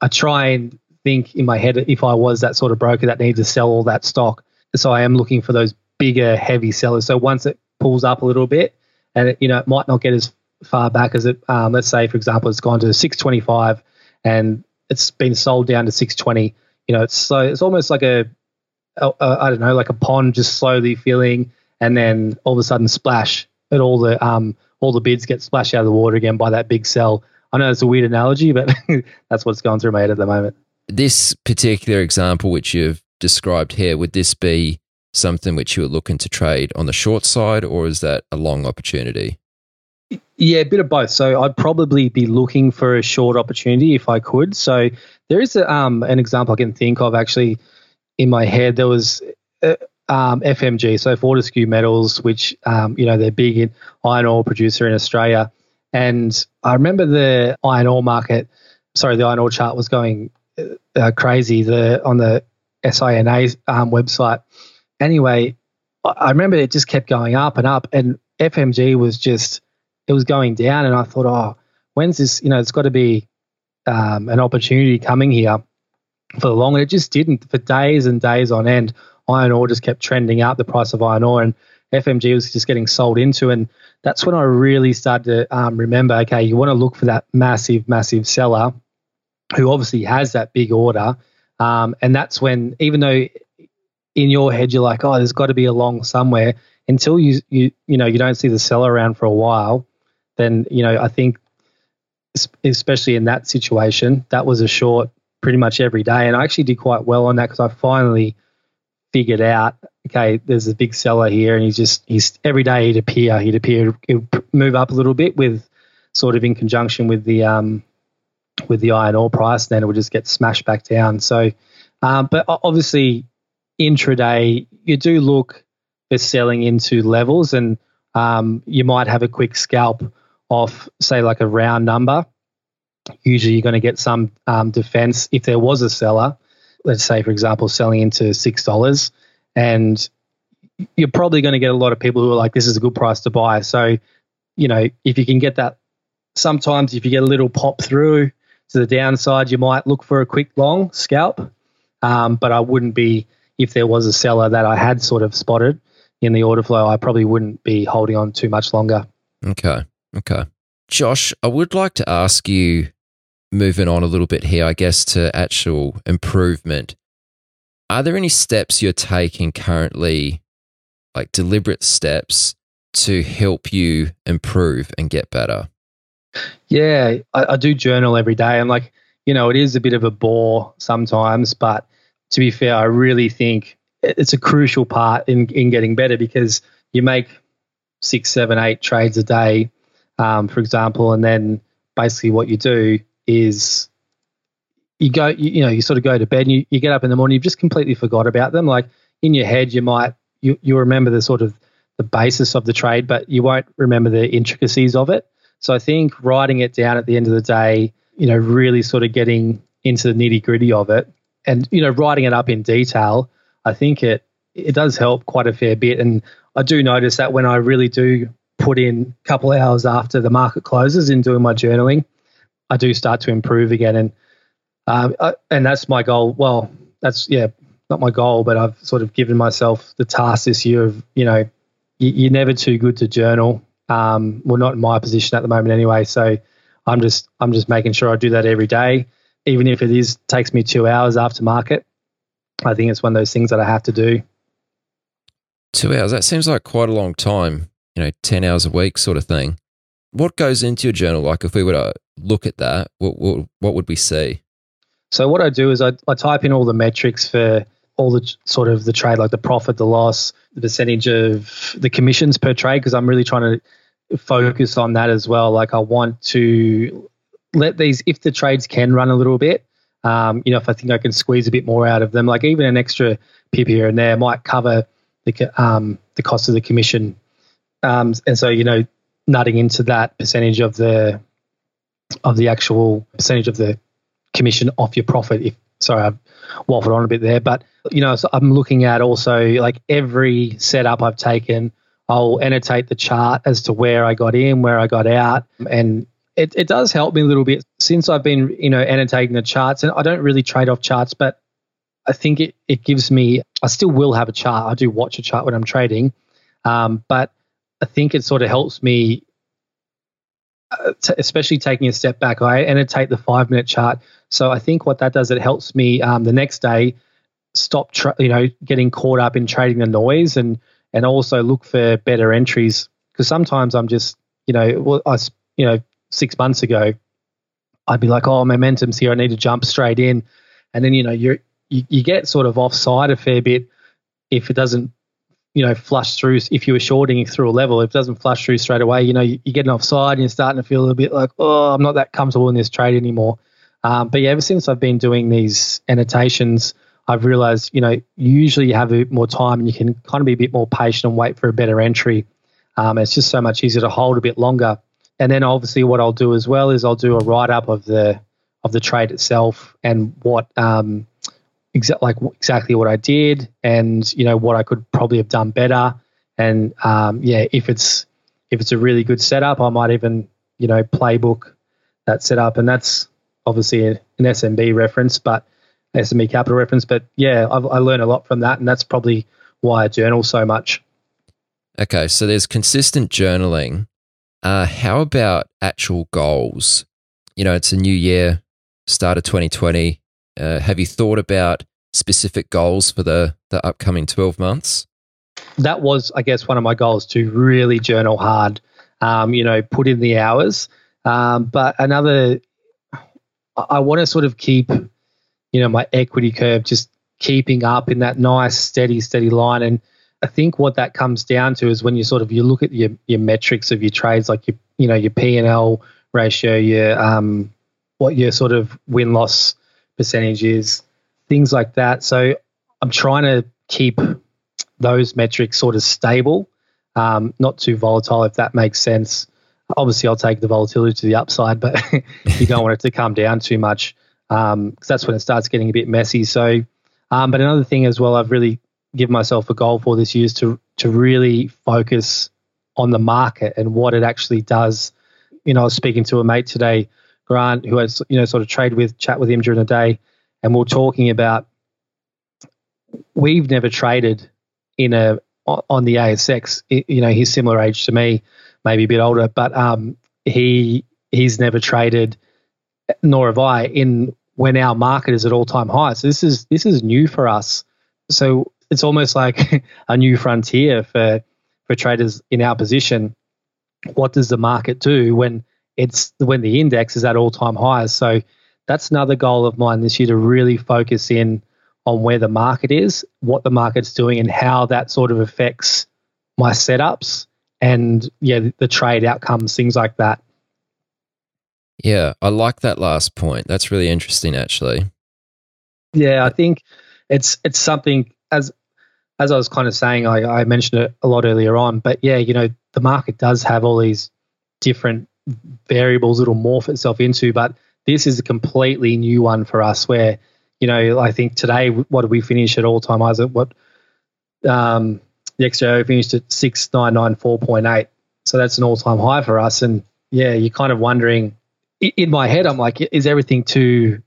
I try and think in my head if I was that sort of broker that needs to sell all that stock. So I am looking for those bigger, heavy sellers. So once it pulls up a little bit, and it, you know it might not get as far back as it. Um, let's say, for example, it's gone to 625 and it's been sold down to 620. You know, it's so it's almost like a, a, a I don't know, like a pond just slowly filling, and then all of a sudden splash, and all the um all the bids get splashed out of the water again by that big sell. I know it's a weird analogy, but that's what's going through my head at the moment. This particular example, which you've described here, would this be something which you are looking to trade on the short side, or is that a long opportunity? Yeah, a bit of both. So I'd probably be looking for a short opportunity if I could. So there is a, um, an example I can think of actually in my head. There was uh, um, FMG, so Fortescue Metals, which um, you know they're big in iron ore producer in Australia, and I remember the iron ore market. Sorry, the iron ore chart was going uh, crazy. The on the SINA um, website. Anyway, I remember it just kept going up and up, and FMG was just it was going down, and I thought, oh, when's this? You know, it's got to be um, an opportunity coming here for the long. And it just didn't for days and days on end. Iron ore just kept trending up, the price of iron ore, and FMG was just getting sold into. And that's when I really started to um, remember okay, you want to look for that massive, massive seller who obviously has that big order. Um, and that's when, even though in your head you're like, oh, there's got to be a long somewhere, until you you you know you don't see the seller around for a while, then you know I think especially in that situation, that was a short pretty much every day, and I actually did quite well on that because I finally figured out okay, there's a big seller here, and he's just he's every day he'd appear, he'd appear, he'd move up a little bit with sort of in conjunction with the um with the iron ore price, then it would just get smashed back down. So, um, but obviously intraday you do look for selling into levels, and um, you might have a quick scalp off, say, like a round number. Usually, you're going to get some um, defense if there was a seller. Let's say, for example, selling into six dollars, and you're probably going to get a lot of people who are like, "This is a good price to buy." So, you know, if you can get that, sometimes if you get a little pop through to the downside, you might look for a quick long scalp, um, but I wouldn't be if there was a seller that I had sort of spotted in the order flow. I probably wouldn't be holding on too much longer. Okay. Okay. Josh, I would like to ask you, moving on a little bit here, I guess, to actual improvement. Are there any steps you're taking currently, like deliberate steps, to help you improve and get better? Yeah, I, I do journal every day. And like, you know, it is a bit of a bore sometimes, but to be fair, I really think it's a crucial part in, in getting better because you make six, seven, eight trades a day, um, for example, and then basically what you do is you go, you, you, know, you sort of go to bed and you, you get up in the morning, you've just completely forgot about them. Like in your head, you might, you, you remember the sort of the basis of the trade, but you won't remember the intricacies of it. So I think writing it down at the end of the day, you know, really sort of getting into the nitty gritty of it and, you know, writing it up in detail, I think it, it does help quite a fair bit. And I do notice that when I really do put in a couple hours after the market closes in doing my journaling, I do start to improve again. And, um, I, and that's my goal. Well, that's, yeah, not my goal, but I've sort of given myself the task this year of, you know, you're never too good to journal. Um, well, not in my position at the moment anyway. So I'm just I'm just making sure I do that every day, even if it is takes me two hours after market. I think it's one of those things that I have to do. Two hours. That seems like quite a long time. You know, ten hours a week, sort of thing. What goes into your journal? Like, if we were to look at that, what what, what would we see? So what I do is I, I type in all the metrics for all the sort of the trade, like the profit, the loss, the percentage of the commissions per trade, because I'm really trying to focus on that as well. Like I want to let these, if the trades can run a little bit, um, you know, if I think I can squeeze a bit more out of them, like even an extra pip here and there might cover the um, the cost of the commission. Um, and so, you know, nutting into that percentage of the of the actual percentage of the commission off your profit. If sorry, I've waffled on a bit there, but you know, so I'm looking at also like every setup I've taken. I'll annotate the chart as to where I got in, where I got out, and it, it does help me a little bit since I've been, you know, annotating the charts. And I don't really trade off charts, but I think it, it gives me, I still will have a chart. I do watch a chart when I'm trading, um, but I think it sort of helps me, uh, t- especially taking a step back. I annotate the five minute chart. So I think what that does, it helps me um, the next day stop, tra- you know, getting caught up in trading the noise and and also look for better entries because sometimes I'm just, you know, well, I, you know, six months ago, I'd be like, oh, momentum's here, I need to jump straight in, and then you know you're you, you get sort of offside a fair bit if it doesn't you know, flush through. If you were shorting through a level, if it doesn't flush through straight away, you know, you, are getting offside and you're starting to feel a bit like, oh, I'm not that comfortable in this trade anymore. Um, but yeah, ever since I've been doing these annotations, I've realized, you know, usually you have a bit more time and you can kind of be a bit more patient and wait for a better entry. Um, it's just so much easier to hold a bit longer. And then obviously what I'll do as well is I'll do a write up of the of the trade itself and what um, exa- like exactly what I did and you know what I could probably have done better. And um, yeah, if it's if it's a really good setup, I might even you know playbook that setup. And that's obviously an SMB reference, but SMB capital reference. But yeah, I've, I learned a lot from that, and that's probably why I journal so much. Okay, so there's consistent journaling. Uh, how about actual goals? You know, it's a new year, start of 2020. Uh, have you thought about specific goals for the, the upcoming 12 months? That was, I guess, one of my goals to really journal hard, um, you know, put in the hours. Um, but another, I want to sort of keep you know, my equity curve just keeping up in that nice, steady, steady line. And I think what that comes down to is when you sort of you look at your your metrics of your trades, like your you know your P and L ratio, your um, what your sort of win loss percentage is, things like that. So I'm trying to keep those metrics sort of stable, um, not too volatile, if that makes sense. Obviously, I'll take the volatility to the upside, but you don't want it to come down too much because um, that's when it starts getting a bit messy. So, um, but another thing as well, I've really given myself a goal for this year is to to really focus on the market and what it actually does. You know, I was speaking to a mate today, Grant, who has you know sort of trade with, chat with him during the day, and we're talking about we've never traded in a on the ASX. You know, he's similar age to me, maybe a bit older, but um, he he's never traded, nor have I, in when our market is at all time highs. So this is this is new for us. So it's almost like a new frontier for for traders in our position. What does the market do when it's when the index is at all time highs? So that's another goal of mine this year to really focus in on where the market is, what the market's doing, and how that sort of affects my setups and yeah, the trade outcomes, things like that. Yeah, I like that last point. That's really interesting, actually. Yeah, I think it's it's something as as I was kind of saying, I, I mentioned it a lot earlier on, but yeah, you know, the market does have all these different variables it'll morph itself into, but this is a completely new one for us where, you know, I think today, what did we finish at all time highs? At what um, the XJO finished at 6994.8. So that's an all time high for us. And yeah, you're kind of wondering in my head, I'm like, is everything too,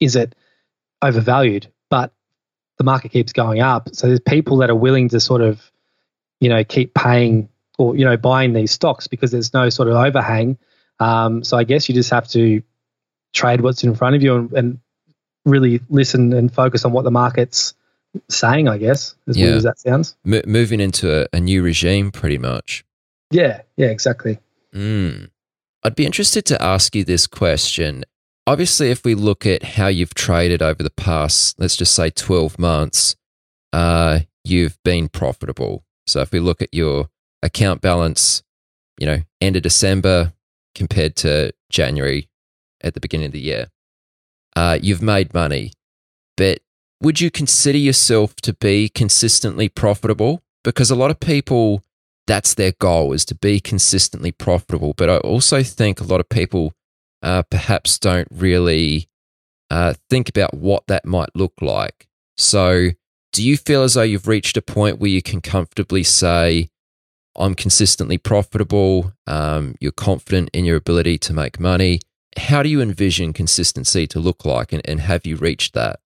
is it overvalued? But the market keeps going up. So there's people that are willing to sort of, you know, keep paying or, you know, buying these stocks because there's no sort of overhang. Um, so I guess you just have to trade what's in front of you and, and really listen and focus on what the market's saying, I guess, as yeah. weird as that sounds. M- moving into a, a, new regime, pretty much. Yeah, yeah, exactly. Mm. I'd be interested to ask you this question. Obviously, if we look at how you've traded over the past, let's just say 12 months, uh, you've been profitable. So if we look at your account balance, you know, end of December compared to January at the beginning of the year, uh, you've made money. But would you consider yourself to be consistently profitable? Because a lot of people, that's their goal is to be consistently profitable. But I also think a lot of people uh, perhaps don't really uh, think about what that might look like. So, do you feel as though you've reached a point where you can comfortably say, I'm consistently profitable? Um, you're confident in your ability to make money. How do you envision consistency to look like, and, and have you reached that?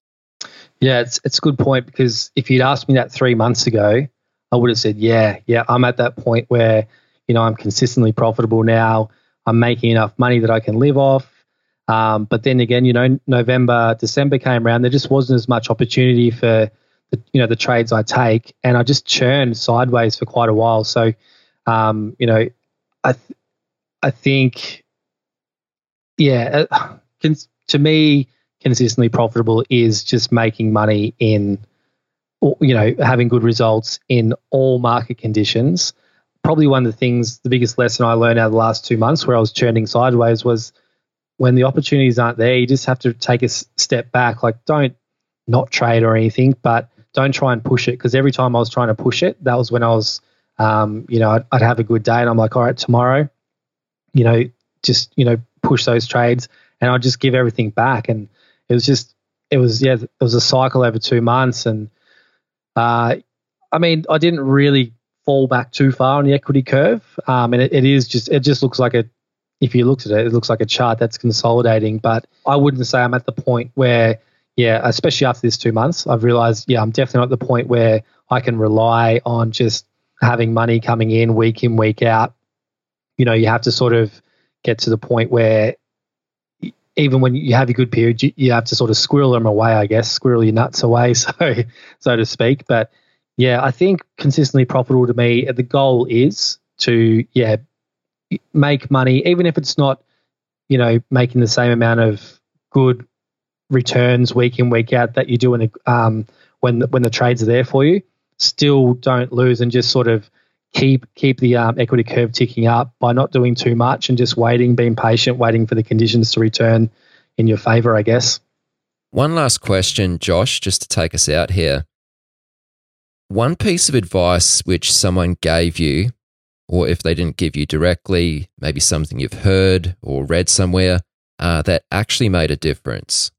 Yeah, it's it's a good point because if you'd asked me that three months ago, I would have said, yeah, yeah, I'm at that point where you know I'm consistently profitable now. I'm making enough money that I can live off. Um, but then again, you know, November, December came around. There just wasn't as much opportunity for the, you know the trades I take, and I just churned sideways for quite a while. So, um, you know, I th- I think, yeah, uh, to me, consistently profitable is just making money in, you know, having good results in all market conditions probably one of the things, the biggest lesson I learned out of the last two months where I was churning sideways was when the opportunities aren't there, you just have to take a step back. Like, don't not trade or anything, but don't try and push it because every time I was trying to push it, that was when I was, um, you know, I'd, I'd have a good day and I'm like, all right, tomorrow, you know, just, you know, push those trades and I'd just give everything back. And it was just, it was, yeah, it was a cycle over two months. And, uh, I mean, I didn't really fall back too far on the equity curve. Um, and it, it is just it just looks like a if you looked at it, it looks like a chart that's consolidating. But I wouldn't say I'm at the point where, yeah, especially after this two months, I've realized, yeah, I'm definitely not at the point where I can rely on just having money coming in week in, week out. You know, you have to sort of get to the point where even when you have a good period, you, you have to sort of squirrel them away, I guess, squirrel your nuts away, so so to speak. But yeah, I think consistently profitable to me, the goal is to, yeah, make money, even if it's not, you know, making the same amount of good returns week in, week out that you do in a, um, when, when the trades are there for you. Still don't lose and just sort of keep keep the um, equity curve ticking up by not doing too much and just waiting, being patient, waiting for the conditions to return in your favor, I guess. One last question, Josh, just to take us out here. One piece of advice which someone gave you, or if they didn't give you directly, maybe something you've heard or read somewhere uh, that actually made a difference.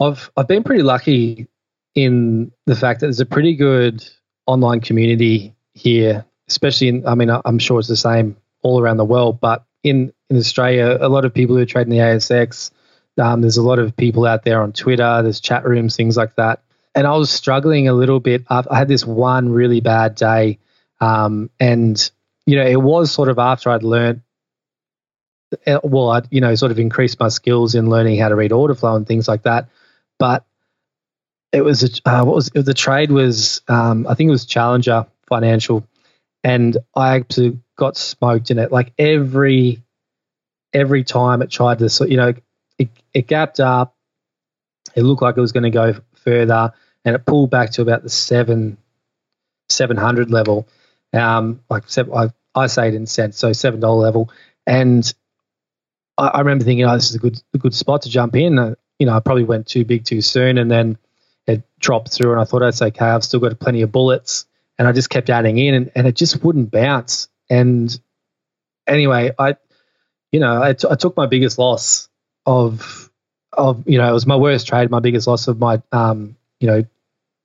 I've I've been pretty lucky in the fact that there's a pretty good online community here, especially in. I mean, I'm sure it's the same all around the world, but in in Australia, a lot of people who trade in the ASX. Um, there's a lot of people out there on Twitter. There's chat rooms, things like that. And I was struggling a little bit. I had this one really bad day, um, and you know, it was sort of after I'd learned uh, well, I you know sort of increased my skills in learning how to read order flow and things like that. But it was a, uh, what was it, the trade was um, I think it was Challenger Financial, and I actually got smoked in it. Like every every time it tried to, you know, it, it gapped up. It looked like it was going to go further, and it pulled back to about the seven seven hundred level. Um, like seven, I I say it in cents, so seven dollar level, and I, I, remember thinking, oh, this is a good a good spot to jump in. You know, I probably went too big too soon, and then it dropped through, and I thought, that's okay. I've still got plenty of bullets, and I just kept adding in, and, and it just wouldn't bounce. And anyway, I, you know, I, t- I took my biggest loss of of you know it was my worst trade, my biggest loss of my um you know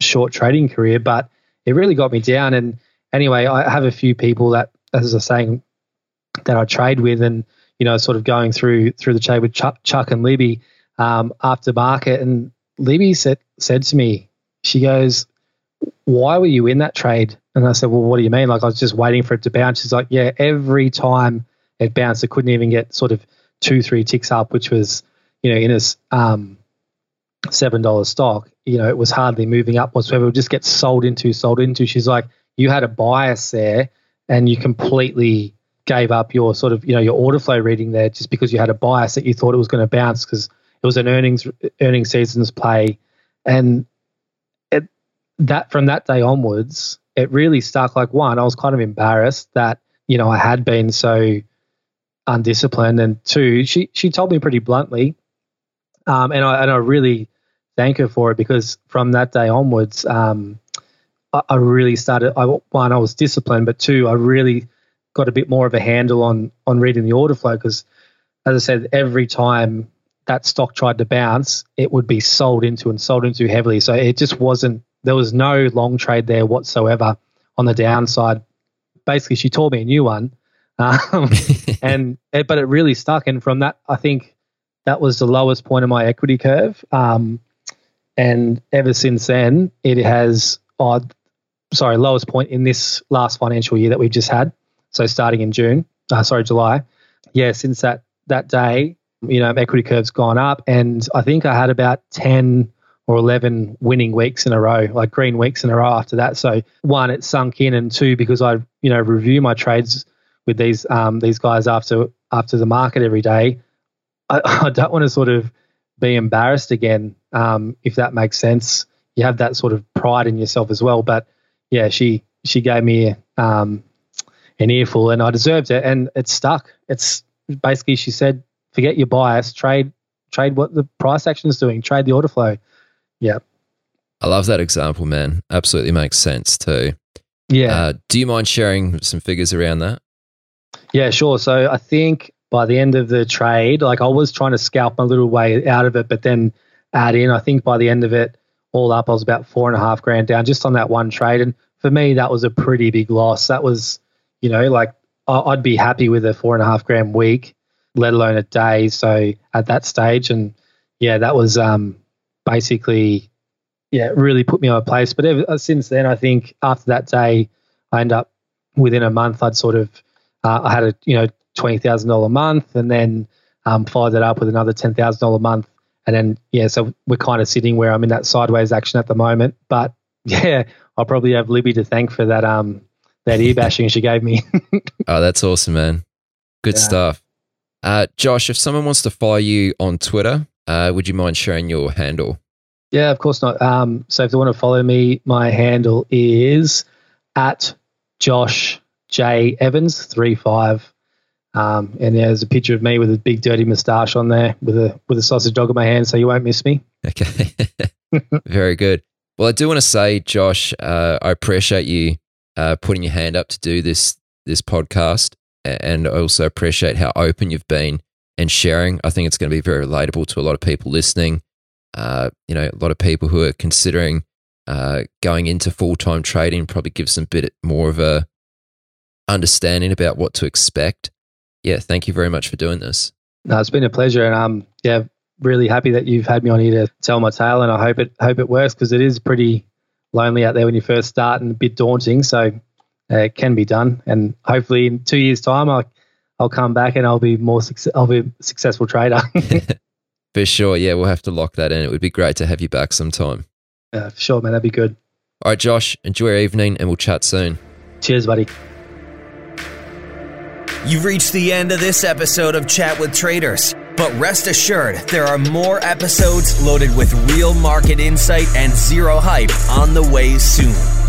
short trading career, but it really got me down. And anyway, I have a few people that, as I was saying, that I trade with, and you know, sort of going through through the trade with Chuck, Chuck and Libby um, after market, and Libby said said to me, she goes, "Why were you in that trade?" And I said, "Well, what do you mean? Like I was just waiting for it to bounce." She's like, "Yeah, every time it bounced, it couldn't even get sort of two, three ticks up, which was, you know, in a um, seven dollar stock. You know, it was hardly moving up whatsoever. It would just get sold into, sold into. She's like, you had a bias there, and you completely." gave up your sort of you know your order flow reading there just because you had a bias that you thought it was going to bounce because it was an earnings earnings seasons play, and it, that from that day onwards, it really stuck. Like one, I was kind of embarrassed that you know I had been so undisciplined, and two, she she told me pretty bluntly, um, and I and I really thank her for it because from that day onwards, um, I, I really started. I, one, I was disciplined, but two, I really got a bit more of a handle on on reading the order flow because, as I said, every time that stock tried to bounce, it would be sold into and sold into heavily. So it just wasn't. There was no long trade there whatsoever on the downside. Basically, she told me a new one, um, and it, but it really stuck. And from that, I think that was the lowest point of my equity curve. Um, and ever since then, it has. Oh, sorry, lowest point in this last financial year that we've just had. So starting in June, uh, sorry, July. Yeah, since that that day, you know, equity curve's gone up, and I think I had about ten or eleven winning weeks in a row, like green weeks in a row after that. So one, it sunk in, and two, because I you know review my trades with these um, these guys after after the market every day. I, I don't want to sort of be embarrassed again, um, if that makes sense. You have that sort of pride in yourself as well. But yeah, she she gave me um, an earful, and I deserved it, and it stuck. It's basically she said, forget your bias, trade trade what the price action is doing, trade the order flow. Yeah. I love that example, man. Absolutely makes sense too. Yeah. Uh, do you mind sharing some figures around that? Yeah, sure. So I think by the end of the trade, like I was trying to scalp my little way out of it, but then add in, I think by the end of it, all up, I was about four and a half grand down just on that one trade. And for me, that was a pretty big loss. That was you know, like I'd be happy with a four and a half grand week, let alone a day. So at that stage, and yeah, that was um, basically, yeah, really put me on a place. But ever, uh, since then, I think after that day, I end up within a month, I'd sort of, uh, I had a, you know, $20,000 a month and then um, followed that up with another $10,000 a month. And then, yeah, so we're kind of sitting where I'm in that sideways action at the moment. But yeah, I'll probably have Libby to thank for that um, that ear bashing she gave me. oh, that's awesome, man. Good yeah. stuff. Uh, Josh, if someone wants to follow you on Twitter, uh, would you mind sharing your handle? Yeah, of course not. Um, so if they want to follow me, my handle is at Josh J Evans three five. Um, and there's a picture of me with a big dirty moustache on there with a with a sausage dog in my hand, so you won't miss me. Okay, very good. Well, I do want to say, Josh, uh, I appreciate you uh, putting your hand up to do this this podcast, and I also appreciate how open you've been and sharing. I think it's going to be very relatable to a lot of people listening. Uh, you know, a lot of people who are considering uh, going into full time trading probably gives them a bit more of a understanding about what to expect. Yeah, thank you very much for doing this. No, it's been a pleasure, and um, yeah, really happy that you've had me on here to tell my tale, and I hope it hope it works because it is pretty lonely out there when you first start and a bit daunting. So it can be done, and hopefully in two years' time, I I'll come back and I'll be more success- I'll be a successful trader. for sure, yeah, we'll have to lock that in. It would be great to have you back sometime. Uh, for sure, man, that'd be good. All right, Josh, enjoy your evening, and we'll chat soon. Cheers, buddy. You've reached the end of this episode of Chat with Traders. But rest assured, there are more episodes loaded with real market insight and zero hype on the way soon.